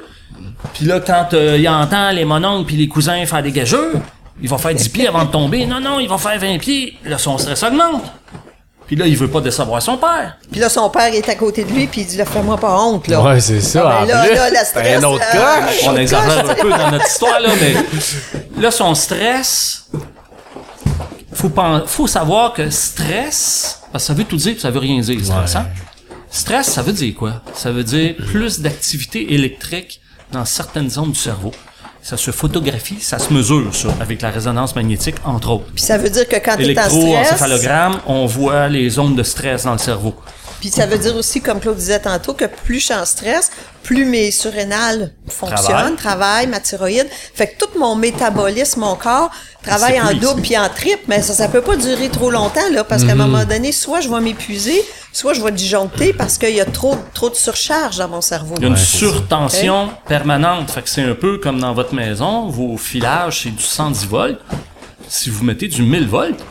Puis là, quand euh, il entend les mononcles puis les cousins faire des gageurs, il va faire 10 pieds avant de tomber. Non, non, il va faire 20 pieds. Là, son stress augmente. Puis là, il veut pas décevoir son père. Puis là, son père est à côté de lui, puis il dit, là, fais-moi pas honte, là. Ouais, c'est ça. Ah, en ben là, là, la stress, un autre euh. On exagère un peu dans notre histoire, là, mais là, son stress, faut, pen- faut savoir que stress, parce que ça veut tout dire, puis ça veut rien dire, stress, Ouais. hein? Stress, ça veut dire quoi? Ça veut dire plus d'activité électrique dans certaines zones du cerveau. Ça se photographie, ça se mesure, ça, avec la résonance magnétique, entre autres. Puis ça veut dire que quand t'es en stress, on voit les zones de stress dans le cerveau. Puis ça veut dire aussi, comme Claude disait tantôt, que plus je suis en stress, plus mes surrénales fonctionnent, travaillent, ma thyroïde. Fait que tout mon métabolisme, mon corps, travaille en double puis en triple, mais ça, ça peut pas durer trop longtemps, là, parce qu'à un moment donné, soit je vais m'épuiser, soit je vais disjoncter parce qu'il y a trop, trop de surcharge dans mon cerveau. Il y a une surtension permanente. Fait que c'est un peu comme dans votre maison, vos filages, c'est du 110 volts. Si vous mettez du 1000 volts,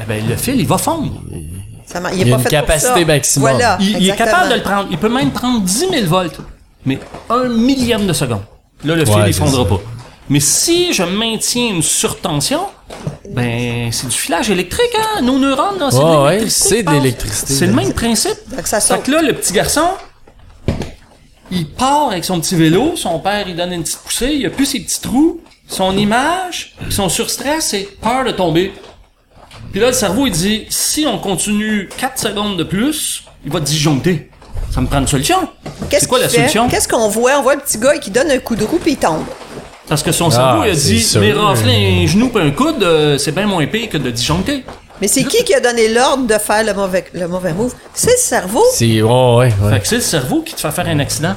eh ben, le fil, il va fondre. Ça Il a pas une fait pour capacité ça. maximum. Voilà, Il, il est capable de le prendre. Il peut même prendre 10 000 volts, mais un millième de seconde. Là, le fil, Ouais, il fondra pas. Mais si je maintiens une surtension, ben, c'est du filage électrique, hein. Nos neurones, là, c'est de ouais, l'électricité, c'est de l'électricité. C'est le même principe. Donc, ça Fait que là, le petit garçon, il part avec son petit vélo, son père, il donne une petite poussée, il a plus ses petits trous, son image, son surstress, c'est peur de tomber. Puis là, le cerveau, il dit, si on continue 4 secondes de plus, il va disjoncter. Ça me prend une solution. Qu'est-ce C'est quoi la fait? solution? Qu'est-ce qu'on voit? On voit le petit gars qui donne un coup de roue puis il tombe. Parce que son cerveau, il a c'est dit, sûr. mais rafler un genou pis un coude, euh, c'est bien moins pire que de disjoncter. Mais c'est qui qui a donné l'ordre de faire le mauvais, le mauvais move? C'est le cerveau C'est, ouais, ouais. Fait que c'est le cerveau qui te fait faire un accident.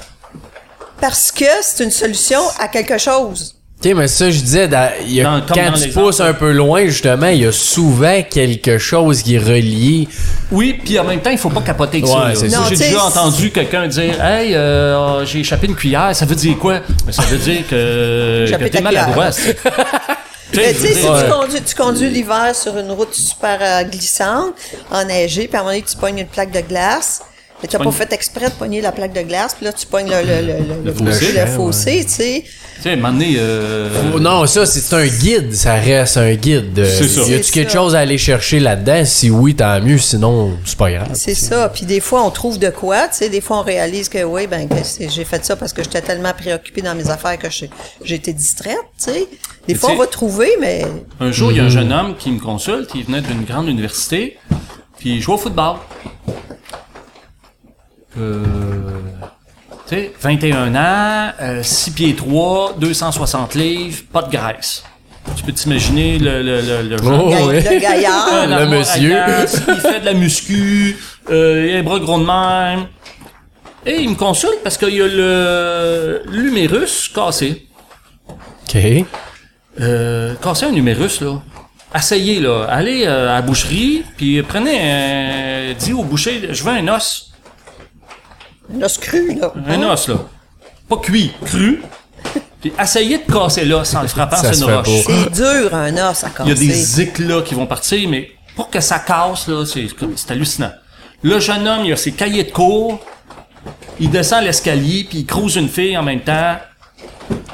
parce que c'est une solution à quelque chose. Ok, mais ça, je disais, dans- il y a- Dans- comme quand tu pousses un peu loin, justement, il y a souvent quelque chose qui est relié. Oui, puis en même temps, il faut pas capoter avec Ouais, ça. là. c'est ça. J'ai déjà entendu quelqu'un dire Hey, euh, j'ai échappé une cuillère, ça veut dire quoi? Ben, ça veut dire que, que t'es maladroit. cuillère. Tu sais, Mais tu sais, si dire, Ouais. tu conduis, tu conduis l'hiver sur une route super euh, glissante, enneigée, puis à un moment donné, tu pognes une plaque de glace, mais tu n'as pas fait exprès de pogner la plaque de glace, puis là, tu pognes le, le, le, le, Le fossé, le ouais. fossé, tu sais. tu sais, à un moment donné, euh, Oh, non, ça, c'est un guide. Ça reste un guide. C'est ça. Y a-tu quelque ça. chose à aller chercher là-dedans? Si oui, tant mieux. Sinon, c'est pas grave. C'est ça. Puis des fois, on trouve de quoi, tu sais. Des fois, on réalise que oui, ben, j'ai fait ça parce que j'étais tellement préoccupée dans mes affaires que j'ai été distraite, tu sais. Des Mais fois, on va trouver, mais un jour, il y a un jeune homme qui me consulte, il venait d'une grande université, puis il jouait au football. Euh, tu sais, 21 ans, euh, 6 pieds 3, 260 livres, pas de graisse. Tu peux t'imaginer le, le, le, le jeune Oh, le gaillard. Le monsieur. il fait de la muscu, euh, il a un bras gros de même. Et il me consulte parce qu'il y a le l'humérus cassé. OK. Euh, cassé un humérus, là. Essayez, là. Allez euh, à la boucherie, puis prenez un... Dis au boucher, je veux un os. Un os cru, là. Un os, là. Pas cuit, cru. Puis essayez de casser l'os en le frappant sur une roche. C'est dur, un os à Il y a casser. des éclats qui vont partir, mais pour que ça casse, là, c'est, hallucinant. Le jeune homme, il a ses cahiers de cours, il descend l'escalier, puis il crouse une fille en même temps.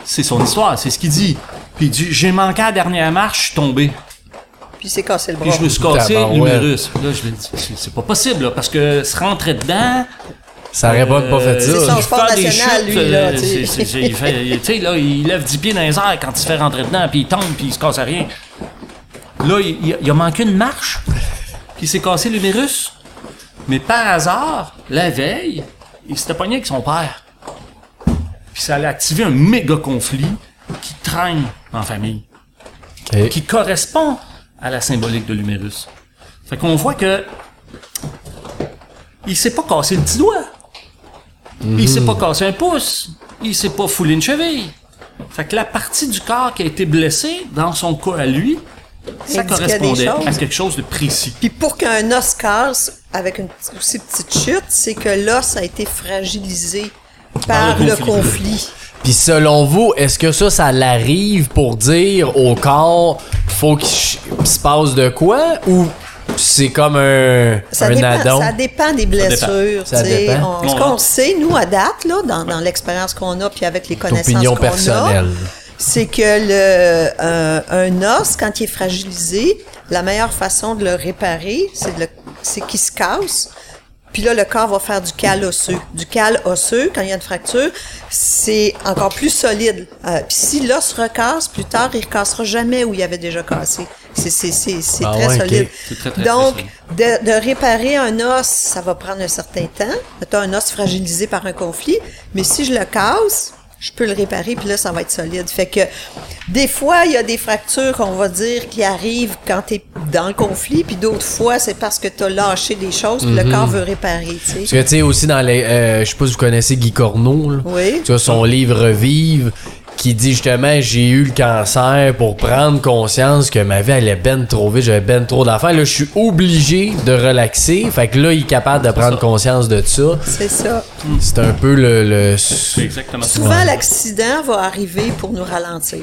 C'est son histoire, c'est ce qu'il dit. Puis il dit, j'ai manqué à la dernière marche, je suis tombé. Puis c'est cassé le bras. Puis je me suis cassé l'humérus. Là, je lui ai dit, c'est, c'est pas possible, là, parce que se rentrer dedans... Ça aurait pas, pas fait C'est ça. son il sport fait des national, chutes, lui, là, euh, tu sais. c'est- c'est- c'est- il fait- il- tu sais, là, il lève 10 pieds dans les airs quand il se fait rentrer dedans, puis il tombe, puis il se casse à rien. Là, il, il a- il a manqué une marche, puis il s'est cassé l'humérus. Mais par hasard, la veille, il s'était pogné avec son père. Puis ça allait activer un méga conflit qui traîne en famille OK. qui correspond à la symbolique de l'humérus. Fait qu'on voit que il s'est pas cassé le petit doigt. Il s'est pas cassé un pouce. Il s'est pas foulé une cheville. Fait que la partie du corps qui a été blessée, dans son cas à lui, ça correspondait à quelque chose de précis. Puis pour qu'un os casse avec une petite- aussi petite chute, c'est que l'os a été fragilisé par, Par le le conflit. conflit. Puis selon vous, est-ce que ça, ça l'arrive pour dire au corps faut qu'il se passe de quoi ou c'est comme un, Ça, un dépend, addon? ça dépend des blessures. Ça tu sais. dépend. On- ce qu'on sait, nous, à date, là, dans, dans l'expérience qu'on a, puis avec les connaissances qu'on a, c'est que le, un, un os, quand il est fragilisé, la meilleure façon de le réparer, c'est de le- c'est qu'il se casse. Puis là, le corps va faire du cal osseux. Du cal osseux, quand il y a une fracture, c'est encore plus solide. Euh, puis si l'os recasse, plus tard, il ne recassera jamais où il avait déjà cassé. C'est Ah très ouais, ok. solide. C'est très, très, Donc, très de, de réparer un os, ça va prendre un certain temps. Tu as un os fragilisé par un conflit. Mais si je le casse, je peux le réparer, puis là, ça va être solide. Fait que des fois, il y a des fractures qu'on va dire qui arrivent quand tu es dans le conflit, puis d'autres fois, c'est parce que tu as lâché des choses, puis le corps veut réparer, tu sais. Parce que tu sais aussi dans les euh, je sais pas si vous connaissez Guy Corneau là. Oui. Tu vois son livre Vive qui dit justement j'ai eu le cancer pour prendre conscience que ma vie allait ben trop vite, j'avais ben trop d'affaires. Là, je suis obligé de relaxer. Fait que là, il est capable de prendre conscience de ça. C'est ça. C'est un peu le, exactement ça. Souvent, l'accident va arriver pour nous ralentir,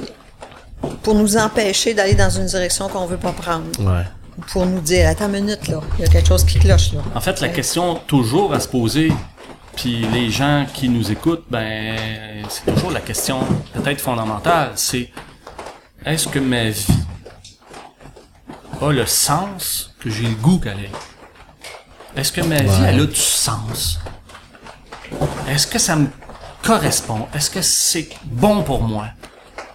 pour nous empêcher d'aller dans une direction qu'on veut pas prendre, Ouais. pour nous dire attends une minute là, il y a quelque chose qui cloche là. En fait, la question toujours à se poser, puis les gens qui nous écoutent, ben, c'est toujours la question peut-être fondamentale, c'est est-ce que ma vie a le sens que j'ai le goût qu'elle ait? Est-ce que ma vie, elle a du sens? Est-ce que ça me correspond? Est-ce que c'est bon pour moi?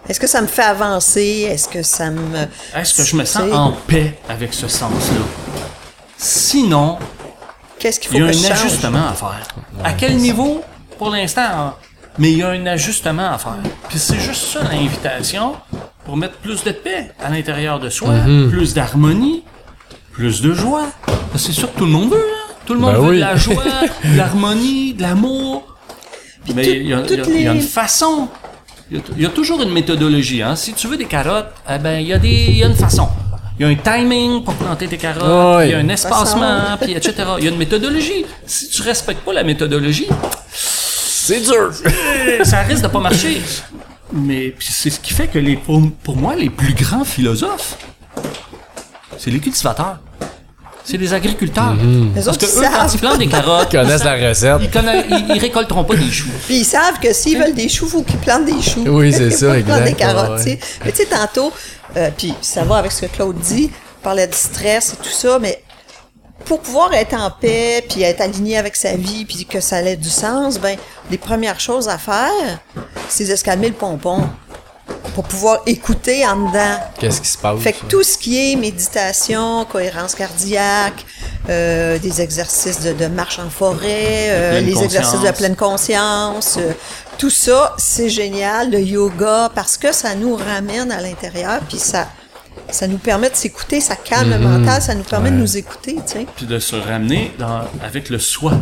Est-ce que ça me fait avancer? Est-ce que ça me Est-ce que je me sens en paix avec ce sens-là? Sinon, Qu'est-ce qu'il Il faut y a que un change? ajustement à faire. À quel niveau? Pour l'instant, hein, mais il y a un ajustement à faire. Puis c'est juste ça l'invitation pour mettre plus de paix à l'intérieur de soi, Mhm. plus d'harmonie, plus de joie. C'est sûr que tout le monde veut, hein? Tout le monde Ben veut oui. de la joie, de l'harmonie, de l'amour. Mais tout- il y, a- il y a- toutes il y a les- une façon. Il y a, il y a toujours une méthodologie. Hein? Si tu veux des carottes, eh ben, il y, a des- il y a une façon. Il y a un timing pour planter tes carottes, il y a un espacement, puis etc. Il y a une méthodologie. Si tu respectes pas la méthodologie, C'est dur. ça risque de pas marcher. Mais c'est ce qui fait que les, pour, pour moi, les plus grands philosophes, c'est les cultivateurs. C'est les agriculteurs. Les Parce autres, que ils eux, quand ils plantent des carottes, Ils connaissent la recette. ils, connaissent- ils, ils récolteront pas des choux. Puis ils savent que s'ils veulent des choux, faut qu'ils plantent des choux. Oui, c'est ça, qu'ils plantent des exact, carottes, ouais. tu sais. Mais tu sais, tantôt, euh, puis ça va avec ce que Claude dit, il parlait de stress et tout ça, mais pour pouvoir être en paix, puis être aligné avec sa vie, puis que ça ait du sens, ben, les premières choses à faire, c'est de se calmer le pompon. Pour pouvoir écouter en dedans. Qu'est-ce qui se passe? Fait que tout ce qui est méditation, cohérence cardiaque, euh, des exercices de, de marche en forêt, euh, les conscience. exercices de pleine conscience, euh, tout ça, c'est génial. Le yoga, parce que ça nous ramène à l'intérieur, puis ça, ça nous permet de s'écouter, ça calme le mental, ça nous permet de nous écouter, tu sais, Puis de se ramener dans, avec le soi.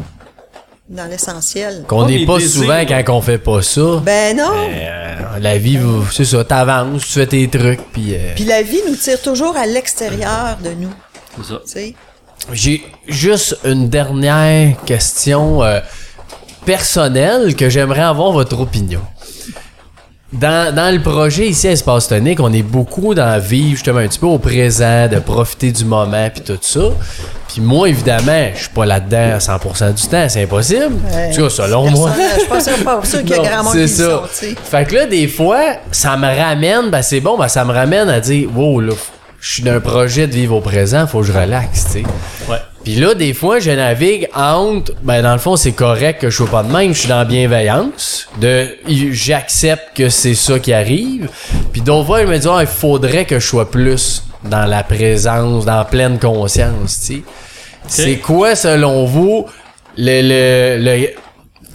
Dans l'essentiel. Qu'on n'est pas souvent quand on fait pas ça. Ben non! Euh, la vie, c'est ça, t'avances, tu fais tes trucs, puis... euh, Puis la vie nous tire toujours à l'extérieur de nous, C'est ça. J'ai juste une dernière question euh, personnelle que j'aimerais avoir votre opinion. Dans, dans le projet ici à Espace Tonique, on est beaucoup dans vivre justement un petit peu au présent, de profiter du moment puis tout ça. Puis moi, évidemment, je suis pas là-dedans à 100% du temps, c'est impossible. En tout cas, selon moi. Je pense pas sûr qu'il y a grand monde qui ça. sont, tu. Fait que là, des fois, ça me ramène, ben c'est bon, ben ça me ramène à dire, wow, là, je suis d'un projet de vivre au présent, faut que je relaxe, tu sais. Ouais. Puis là, des fois, je navigue entre, ben dans le fond, c'est correct que je sois pas de même, je suis dans la bienveillance, de, j'accepte que c'est ça qui arrive. Puis d'autres fois, je me dis, ah, il faudrait que je sois plus dans la présence, dans la pleine conscience, tu sais. C'est quoi, selon vous, le, le, le-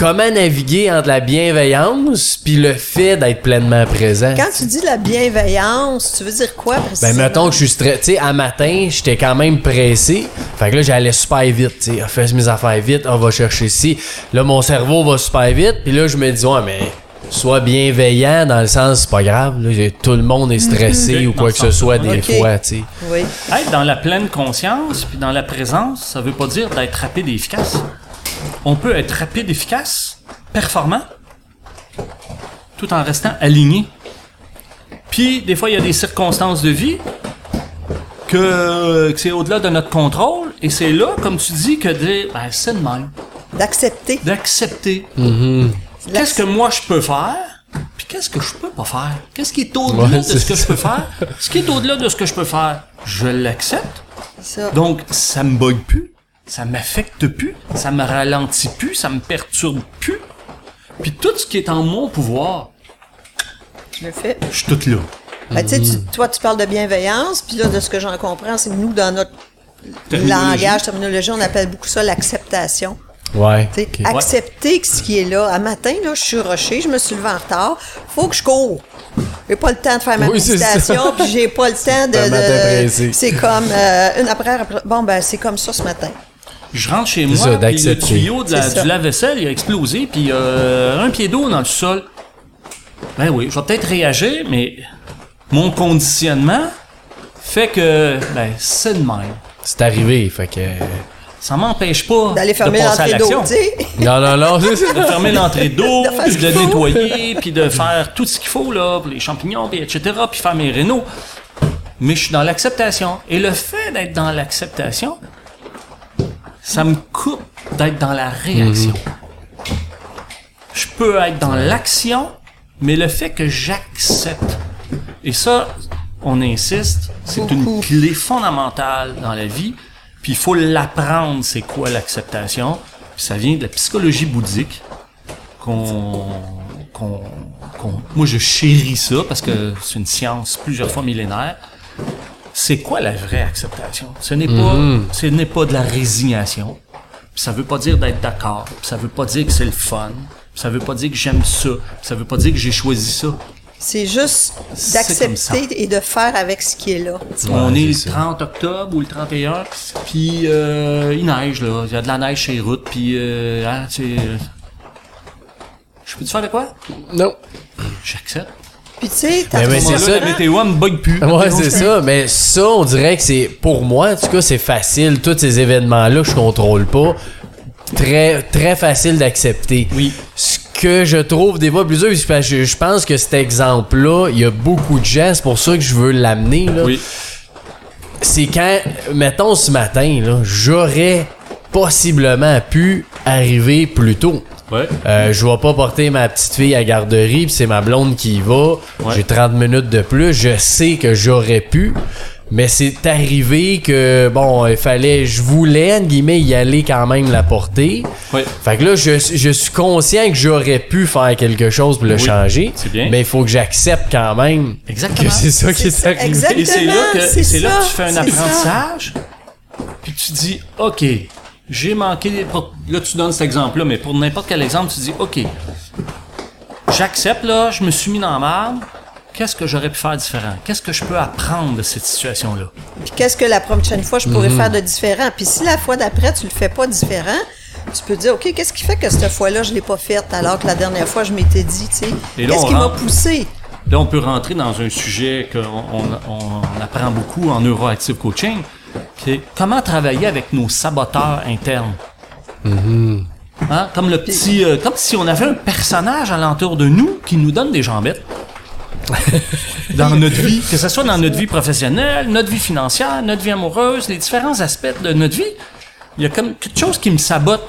comment naviguer entre la bienveillance puis le fait d'être pleinement présent? Quand tu dis la bienveillance, tu veux dire quoi Ben, mettons que je suis stressé. Tu sais, à matin, j'étais quand même pressé. Fait que là, j'allais super vite. Tu sais, fais mes affaires vite, on va chercher ici. Là, mon cerveau va super vite. Puis là, je me dis, ouais, mais sois bienveillant dans le sens, c'est pas grave. Là, tout le monde est stressé Mhm. ou quoi que ce soit des fois, tu sais. Oui. Être dans la pleine conscience, puis dans la présence, ça veut pas dire d'être rapide et efficace. On peut être rapide, efficace, performant, tout en restant aligné. Puis, des fois, il y a des circonstances de vie que, que c'est au-delà de notre contrôle, et c'est là, comme tu dis, que ben, c'est de même. D'accepter. D'accepter. Mm-hmm. Qu'est-ce que moi je peux faire? Puis qu'est-ce que je peux pas faire? Qu'est-ce qui est au-delà Ouais, de c'est ce que ça. je peux faire? Ce qui est au-delà de ce que je peux faire, je l'accepte. Ça. Donc, ça me bug plus, ça m'affecte plus, ça me ralentit plus, ça me perturbe plus. Puis tout ce qui est en mon pouvoir, Je le fais. je suis tout là. Ben, tu toi, tu parles de bienveillance, puis là, de ce que j'en comprends, c'est que nous, dans notre Terminologie. langage, terminologie, on appelle beaucoup ça l'acceptation. Ouais. Tu sais, ok. Accepter que ce qui est là. Un matin, là, je suis rushée, je me suis levé en retard. Faut que je cours. J'ai pas le temps de faire ma Oui, méditation, puis j'ai pas le temps de. C'est comme euh, une après, après. Bon, ben, c'est comme ça ce matin. Je rentre chez moi, ça, puis le tuyau de la- du lave-vaisselle, il a explosé, puis euh, un pied d'eau dans le sol. Ben oui, je vais peut-être réagir, mais mon conditionnement fait que, ben, c'est de même. C'est arrivé, fait que. Ça m'empêche pas D'aller de fermer passer à l'entrée d'eau, l'action. tu sais. Non, non, non. De fermer l'entrée d'eau, puis de nettoyer, puis de faire tout ce qu'il faut, là, pour les champignons, puis etc., puis faire mes rénaux. Mais je suis dans l'acceptation. Et le fait d'être dans l'acceptation, ça me coupe d'être dans la réaction. Je peux être dans l'action, mais le fait que j'accepte. Et ça, on insiste, c'est une clé fondamentale dans la vie. Puis il faut l'apprendre, c'est quoi l'acceptation. Puis ça vient de la psychologie bouddhique qu'on qu'on qu'on- moi je chéris ça parce que c'est une science plusieurs fois millénaire. C'est quoi la vraie acceptation? Ce n'est pas ce n'est pas de la résignation. Ça veut pas dire d'être d'accord, ça veut pas dire que c'est le fun, ça veut pas dire que j'aime ça, ça veut pas dire que j'ai choisi ça. C'est juste d'accepter et de faire avec ce qui est là. On est le c'est ça. 30 octobre ou le 31, puis euh, il neige là, il y a de la neige chez les routes, puis euh, hein, tu sais, euh, je peux te faire de quoi? Non. J'accepte. Puis tu sais, t'as Mais- c'est ça. La météo bug plus. Ouais, c'est ça. Mais ça, on dirait que c'est, pour moi, en tout cas, c'est facile. Tous ces événements-là, je contrôle pas. Très, très facile d'accepter. Oui. Ce que je trouve des fois plus parce que je, pense que cet exemple-là, il y a beaucoup de gens, c'est pour ça que je veux l'amener, là. Oui. C'est quand, mettons ce matin, là, j'aurais possiblement pu arriver plus tôt. Ouais. Euh, je vais pas porter ma petite fille à garderie, puis c'est ma blonde qui y va. Ouais. J'ai 30 minutes de plus. Je sais que j'aurais pu. Mais c'est arrivé que, bon, il fallait, je voulais, entre guillemets, y aller quand même la porter. Fait que là, je, je suis conscient que j'aurais pu faire quelque chose pour le Oui, changer. c'est bien. Mais il faut que j'accepte quand même Exactement. que c'est ça qui est ça, arrivé. exact. Et c'est là que Exactement, c'est là que tu fais un apprentissage. Puis tu dis OK, j'ai manqué pour- là tu donnes cet exemple là mais pour n'importe quel exemple tu dis OK. J'accepte là, je me suis mis dans la. Qu'est-ce que j'aurais pu faire différent? Qu'est-ce que je peux apprendre de cette situation là Puis qu'est-ce que la prochaine fois je pourrais Mhm. faire de différent? Puis si la fois d'après tu le fais pas différent, tu peux dire OK, qu'est-ce qui fait que cette fois-là je l'ai pas faite alors que la dernière fois je m'étais dit, tu sais, qu'est-ce qui m'a poussé? Là, on peut rentrer dans un sujet qu'on on, on apprend beaucoup en neuroactive coaching, est comment travailler avec nos saboteurs internes? Hein? Comme le petit, euh, comme si on avait un personnage alentour de nous qui nous donne des jambettes. dans notre vie, que ce soit dans notre vie professionnelle, notre vie financière, notre vie amoureuse, les différents aspects de notre vie, il y a comme quelque chose qui me sabote.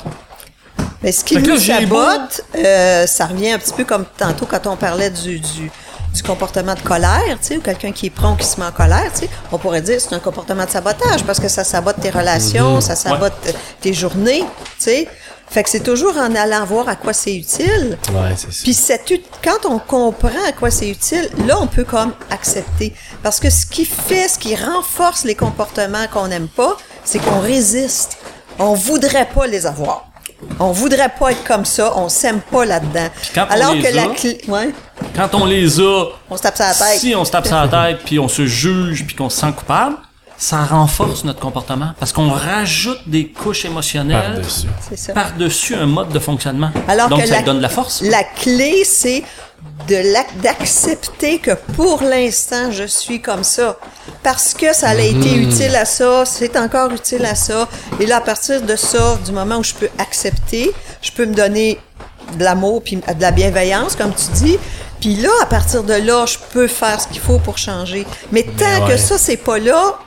Mais ce qui Fait là, j'ai sabote, euh, ça revient un petit peu comme tantôt quand on parlait du, du, du comportement de colère, tu sais, ou quelqu'un qui est prompt, qui se met en colère, tu sais. On pourrait dire que c'est un comportement de sabotage parce que ça sabote tes relations, ça sabote euh, tes journées, tu sais. Fait que c'est toujours en allant voir à quoi c'est utile. Ouais, c'est. Puis quand on comprend à quoi c'est utile, là, on peut comme accepter. Parce que ce qui fait, ce qui renforce les comportements qu'on n'aime pas, c'est qu'on résiste. On voudrait pas les avoir. On voudrait pas être comme ça. On s'aime pas là-dedans. quand on Alors les que la a- clé, ouais, Quand on les a, on se tape sur la tête. Si on se tape sur la tête, puis on se juge, puis qu'on se sent coupable, ça renforce notre comportement. Parce qu'on rajoute des couches émotionnelles Par-dessus. Par-dessus un mode de fonctionnement. Alors Donc, que ça la, donne de la force. La clé, c'est d'accepter que pour l'instant, je suis comme ça. Parce que ça a été utile à ça, c'est encore utile à ça. Et là, à partir de ça, du moment où je peux accepter, je peux me donner de l'amour puis de la bienveillance, comme tu dis. Puis là, à partir de là, je peux faire ce qu'il faut pour changer. Mais tant ouais. que ça, c'est pas là,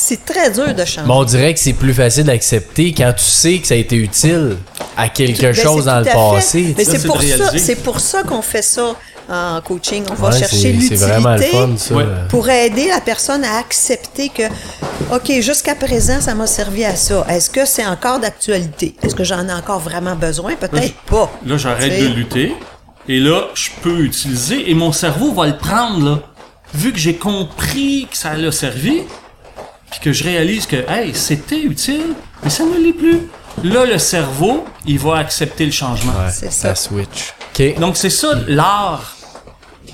c'est très dur de changer. Mais on dirait que c'est plus facile d'accepter quand tu sais que ça a été utile à quelque Ben, chose dans le passé. Mais c'est pour ça, pour qu'on fait ça en coaching. On va chercher l'utilité vraiment le fun, ça. Ouais. pour aider la personne à accepter que, OK, jusqu'à présent, ça m'a servi à ça. Est-ce que c'est encore d'actualité? Est-ce que j'en ai encore vraiment besoin? Peut-être pas. Là, j'arrête de lutter. Et là, je peux utiliser, et mon cerveau va le prendre, là. Vu que j'ai compris que ça l'a servi, puis que je réalise que, hey, c'était utile, mais ça ne l'est plus. là, le cerveau, il va accepter le changement. Ouais, C'est ça. ça switch. OK. Donc, c'est ça l'art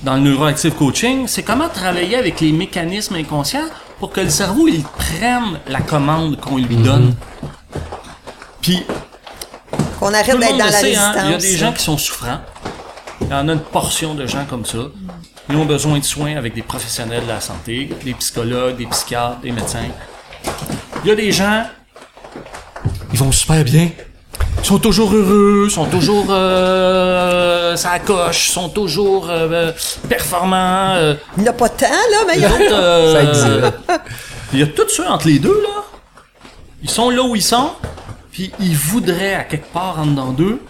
dans le neuroactive coaching, c'est comment travailler avec les mécanismes inconscients pour que le cerveau, il prenne la commande qu'on lui donne. Puis, Qu'on tout arrête le d'être monde dans le la sait, hein, résistance. il y a des gens qui sont souffrants. Il y en a une portion de gens comme ça. Ils ont besoin de soins avec des professionnels de la santé, des psychologues, des psychiatres, des médecins. Il y a des gens, ils vont super bien. Ils sont toujours heureux, sont toujours euh, ça coche, sont toujours euh, performants. euh, Il n'y a pas tant, là, mais il y a... euh, Ça existe. Il y a tout ça entre les deux, là. Ils sont là où ils sont, puis ils voudraient, à quelque part en dedans d'eux,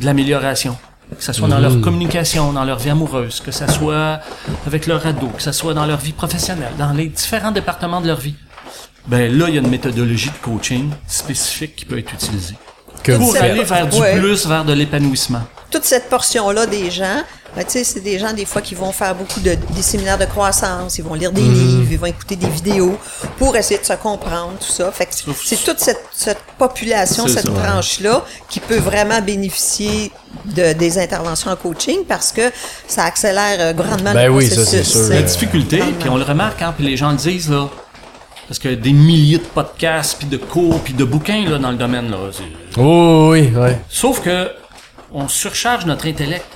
de l'amélioration. Que ce soit dans leur communication, dans leur vie amoureuse, que ce soit avec leur ado, que ce soit dans leur vie professionnelle, dans les différents départements de leur vie. Ben là, il y a une méthodologie de coaching spécifique qui peut être utilisée. Que vous faites. aller vers du Ouais. plus, vers de l'épanouissement. toute cette portion-là des gens, ben, tu sais, c'est des gens des fois qui vont faire beaucoup de des séminaires de croissance, ils vont lire des Mhm. livres, ils vont écouter des vidéos pour essayer de se comprendre tout ça. Fait que c'est toute cette, cette population, cette ça, tranche-là qui peut vraiment bénéficier de, des interventions en coaching parce que ça accélère euh, grandement Ben le oui, ça, processus. c'est sûr. La Euh, difficulté, puis on le remarque, hein, puis les gens le disent, là, parce que des milliers de podcasts, puis de cours, puis de bouquins, là, dans le domaine, là. Oh, oui, ouais. Sauf que on surcharge notre intellect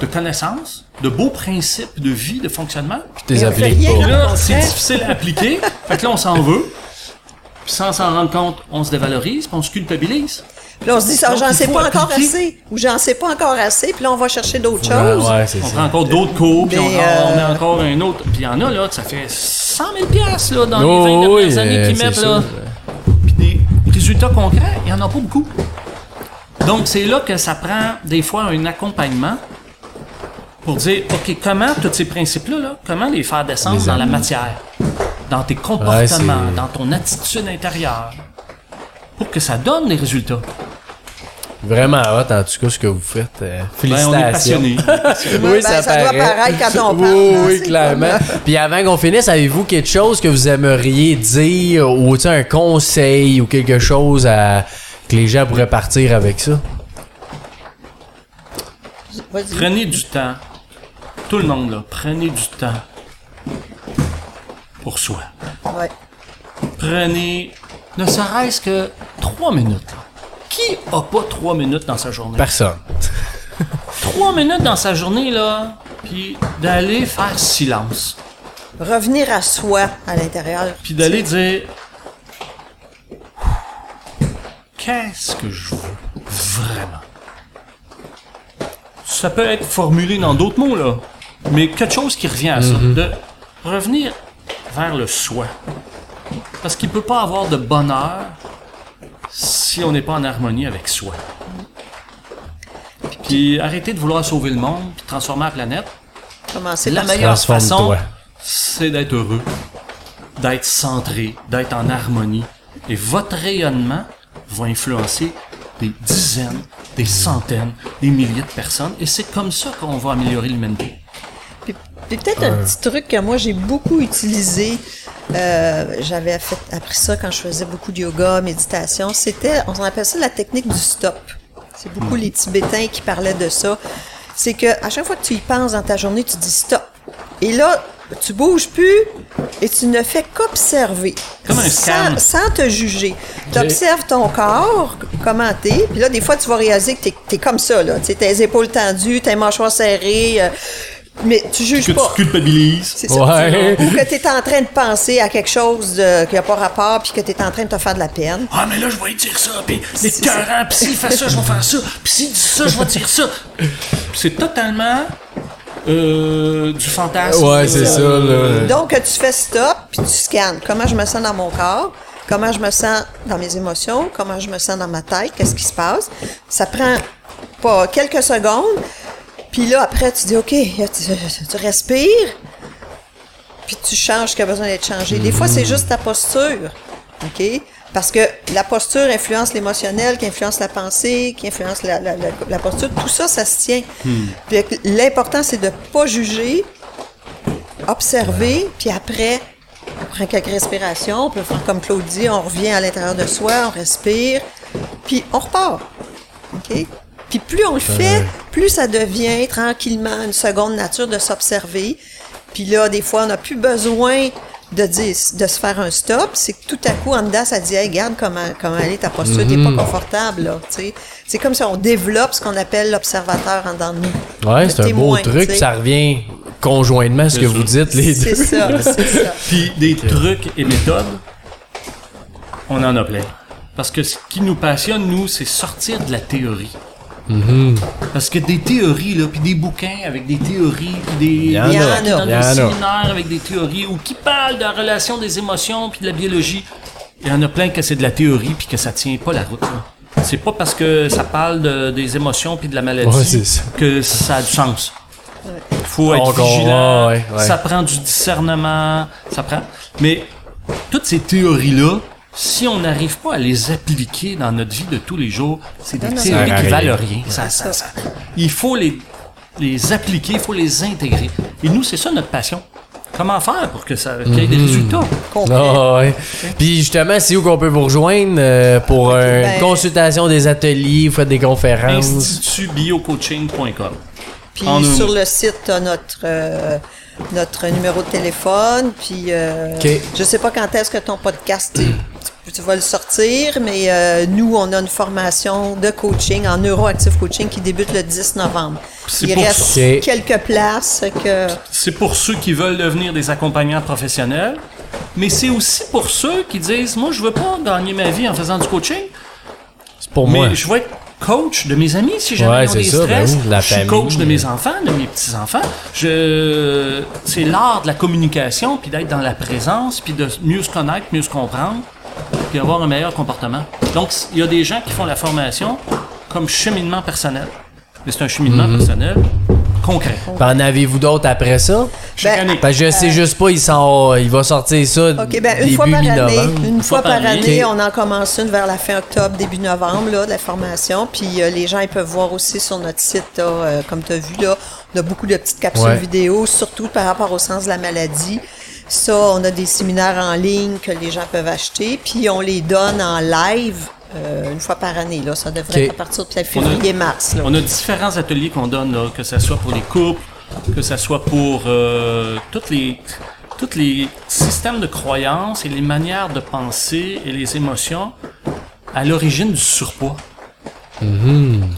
de connaissances, de beaux principes de vie, de fonctionnement. T'es. Puis pas. là, Au c'est difficile à appliquer. fait que là, on s'en veut. Puis sans s'en rendre compte, on se dévalorise, puis on se culpabilise. Puis là, on se dit, ça, j'en sais pas encore appliquer. assez, ou j'en sais pas encore assez, puis là, on va chercher d'autres Ouais, choses. ouais, c'est On ça. prend encore d'autres cours, puis on, Mais, on met euh, encore un autre. Puis il y en a, là, que ça fait 100 000 piastres, là, dans Oh, les 20 oui, dernières années euh, qu'ils mettent, là. Puis des résultats concrets, il y en a pas beaucoup. Donc, c'est là que ça prend, des fois, un accompagnement pour dire, OK, comment tous ces principes-là, là, comment les faire descendre Les dans la matière, dans tes comportements, dans ton attitude intérieure, pour que ça donne des résultats. Vraiment hot, en tout cas, ce que vous faites. Euh, Ben, félicitations. on est passionnés. Ouais, ben, ça doit paraître quand on parle, Oui, hein, oui, clairement. Puis avant qu'on finisse, avez-vous quelque chose que vous aimeriez dire ou tu sais, un conseil ou quelque chose à, que les gens pourraient partir avec ça? Prenez du temps. Tout le monde, là, prenez du temps pour soi. Ouais. Prenez ne serait-ce que trois minutes. là. Qui a pas trois minutes dans sa journée? Personne. Trois minutes dans sa journée, là, puis d'aller faire silence. Revenir à soi à l'intérieur. Puis d'aller dire Qu'est-ce que je veux vraiment? Ça peut être formulé dans d'autres mots, là. Mais quelque chose qui revient à ça. De revenir vers le soi. Parce qu'il peut pas avoir de bonheur si on n'est pas en harmonie avec soi. Puis arrêter de vouloir sauver le monde, puis transformer la planète. Commencer La meilleure façon, c'est d'être heureux, d'être centré, d'être en harmonie. Et votre rayonnement va influencer des dizaines, des centaines, des milliers de personnes. Et c'est comme ça qu'on va améliorer l'humanité. Puis, puis peut-être un petit truc que moi j'ai beaucoup utilisé. Euh, J'avais appris ça quand je faisais beaucoup de yoga, méditation. C'était, on appelle ça la technique du stop. C'est beaucoup les Tibétains qui parlaient de ça. C'est que à chaque fois que tu y penses dans ta journée, tu dis stop. Et là, tu bouges plus et tu ne fais qu'observer. Comme un scan. Sans, sans te juger. Tu observes ton corps, comment t'es. Puis là, des fois, tu vas réaliser que t'es es comme ça, là. Tu sais, tes épaules tendues, tes mâchoires serrées. euh, mais tu juges Que pas. tu culpabilises. C'est ça. Ouais. Ou que tu es en train de penser à quelque chose de- qui n'a pas rapport, puis que tu es en train de te faire de la peine. Ah, mais là, je vais dire ça, puis les C'est cœurants, puis s'il fait ça, je vais faire ça, puis s'il dit ça, je vais dire ça. C'est totalement euh, du fantasme. Ouais, c'est ça, là. Donc, tu fais stop, puis tu scannes. Comment je me sens dans mon corps? Comment je me sens dans mes émotions? Comment je me sens dans ma tête? Qu'est-ce qui se passe? Ça prend pas quelques secondes. Puis là, après, tu dis, OK, tu, respires. Puis tu changes ce qui a besoin d'être changé. Des fois, c'est juste ta posture. OK? Parce que la posture influence l'émotionnel, qui influence la pensée, qui influence la, posture. Tout ça, ça se tient. L'important, c'est de pas juger, observer, puis après, prend quelques respirations, on peut faire comme Claude dit, on revient à l'intérieur de soi, on respire, puis on repart. OK? Puis plus on le fait, plus ça devient tranquillement une seconde nature de s'observer. Puis là, des fois, on n'a plus besoin de dire, de se faire un stop. C'est que tout à coup, en dedans, ça dit, hey, regarde comment, comment elle est ta posture, t'es pas confortable, là, tu sais. C'est comme si on développe ce qu'on appelle l'observateur en dedans de nous. Ouais, Le c'est un beau truc, ça revient conjointement à ce que C'est vous dites, les C'est deux. ça, c'est ça. Puis des trucs et méthodes, on en a plein. Parce que ce qui nous passionne, nous, c'est sortir de la théorie. Mm-hmm. Parce que des théories, là, puis des bouquins avec des théories, puis des, Il y en a. des- séminaires avec des théories ou qui parlent de la relation des émotions puis de la biologie. Il y en a plein que c'est de la théorie puis que ça tient pas la route. là. C'est pas parce que ça parle de- des émotions puis de la maladie Ouais, c'est ça. que ça a du sens. Il faut être vigilant. ouais, ouais. Ça prend du discernement. Ça prend. Mais toutes ces théories-là, si on n'arrive pas à les appliquer dans notre vie de tous les jours, c'est des théories qui valent rien. Ça, ça, ça. Il faut les, les appliquer, il faut les intégrer. Et nous, c'est ça notre passion. Comment faire pour que ça qu'il y ait Mhm. des résultats? Complet. Ah, ouais. Puis justement, c'est où qu'on peut vous rejoindre euh, pour une ben- consultation des ateliers, vous faites des conférences? institutbiocoaching.com. Puis En sur le site, t'as notre euh, notre numéro de téléphone. Puis euh, OK. je sais pas quand est-ce que ton podcast tu, tu vas le sortir, mais euh, nous on a une formation de coaching en neuroactive coaching qui débute le 10 novembre. Il pour reste ça. quelques places que C'est pour ceux qui veulent devenir des accompagnants professionnels, mais c'est aussi pour ceux qui disent, moi, je veux pas gagner ma vie en faisant du coaching, C'est pour mais moi. je veux être coach de mes amis si jamais Ouais, ils ont des ça, stress. ben oui, la je suis coach de mes enfants, de mes petits-enfants. Je... C'est l'art de la communication, puis d'être dans la présence, puis de mieux se connaître, mieux se comprendre, puis avoir un meilleur comportement. Donc, il y a des gens qui font la formation comme cheminement personnel. Mais c'est un cheminement Mhm. personnel concret. En avez-vous d'autres après ça? Chaque Ben, année. Je sais juste pas, il, sort, il va sortir ça OK, ben une début fois par année, mi-novembre. une fois par année, on en commence une vers la fin octobre, début novembre, là, de la formation. Puis euh, les gens, ils peuvent voir aussi sur notre site, là, euh, comme tu as vu, là, on a beaucoup de petites capsules Ouais. vidéo, surtout par rapport au sens de la maladie. Ça, on a des séminaires en ligne que les gens peuvent acheter, puis on les donne en live euh, une fois par année. Là. Ça devrait être à partir de février-mars. là. On a différents ateliers qu'on donne, là, que ce soit pour les couples, que ce soit pour euh, toutes tous les systèmes de croyances et les manières de penser et les émotions à l'origine du surpoids.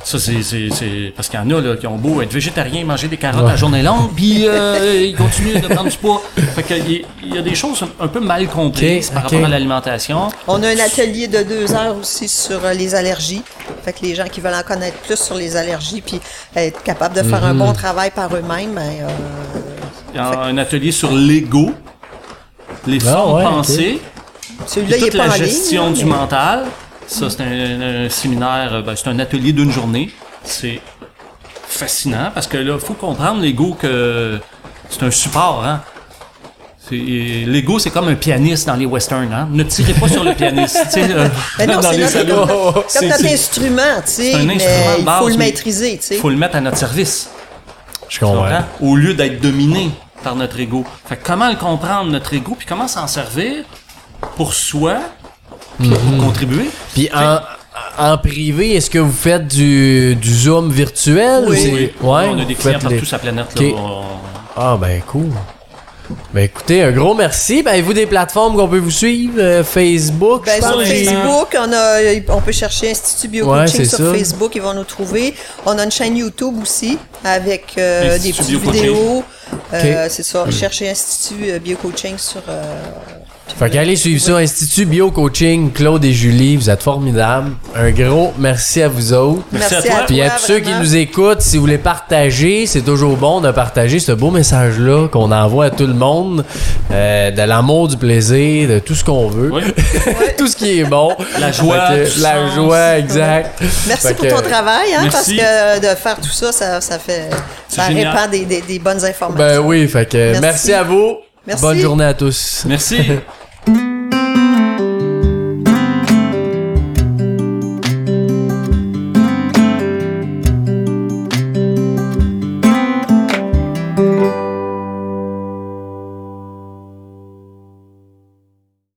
Ça, c'est, Parce qu'il y en a là, qui ont beau être végétariens, manger des carottes la journée longue, puis euh, ils continuent de prendre du poids. Fait qu'il y, y a des choses un peu mal comprises par rapport à l'alimentation. On a un atelier de deux heures aussi sur euh, les allergies. Fait que les gens qui veulent en connaître plus sur les allergies, puis être capable de faire un bon travail par eux-mêmes, ben, euh, Il y a un atelier sur l'ego, les Ah, formes ouais, pensées, la en ligne. gestion du mais- mental. Ça, c'est un, un séminaire, euh, ben, c'est un atelier d'une journée. C'est fascinant parce que là, faut comprendre l'ego que c'est un support, hein. L'ego, c'est comme un pianiste dans les westerns, hein. Ne tirez pas sur le pianiste, euh, Ben non, dans c'est les notre, salons. comme notre instrument, tu sais, c'est un mais instrument de il base, faut le maîtriser, sais. faut le mettre à notre service. Je comprends? Au lieu d'être dominé par notre ego. Fait que comment le comprendre, notre ego, puis comment s'en servir pour soi, puis pour contribuer. Puis en, en privé, est-ce que vous faites du, du Zoom virtuel? ou Oui. Oui, Ouais, on a des clients partout les- sur la planète. Là, On- Ah, ben cool. Ben écoutez, un gros merci. Ben, vous des plateformes qu'on peut vous suivre? euh, Facebook, Ben, sur. Facebook, on, a, on peut chercher Institut Bio Ouais, Coaching c'est sur ça. Facebook, ils vont nous trouver. On a une chaîne YouTube aussi avec euh, des petites vidéos. Euh, Ok. C'est ça, chercher Institut Bio Coaching sur. Fait qu'allez suivre ça, Institut Bio Coaching, Claude et Julie, vous êtes formidables. Un gros merci à vous autres. Merci à Merci toi. à Puis à toi, tous ceux qui nous écoutent, si vous voulez partager, c'est toujours bon de partager ce beau message-là qu'on envoie à tout le monde, euh, de l'amour, du plaisir, de tout ce qu'on veut, Oui. tout ce qui est bon. La joie, que la sens. joie, exact. Merci Fait pour que- ton travail, hein, parce que de faire tout ça, ça, ça fait. Ça génial. répand des, des- des bonnes informations. Ben oui, fait que Merci. merci à vous. Merci. Bonne journée à tous. Merci.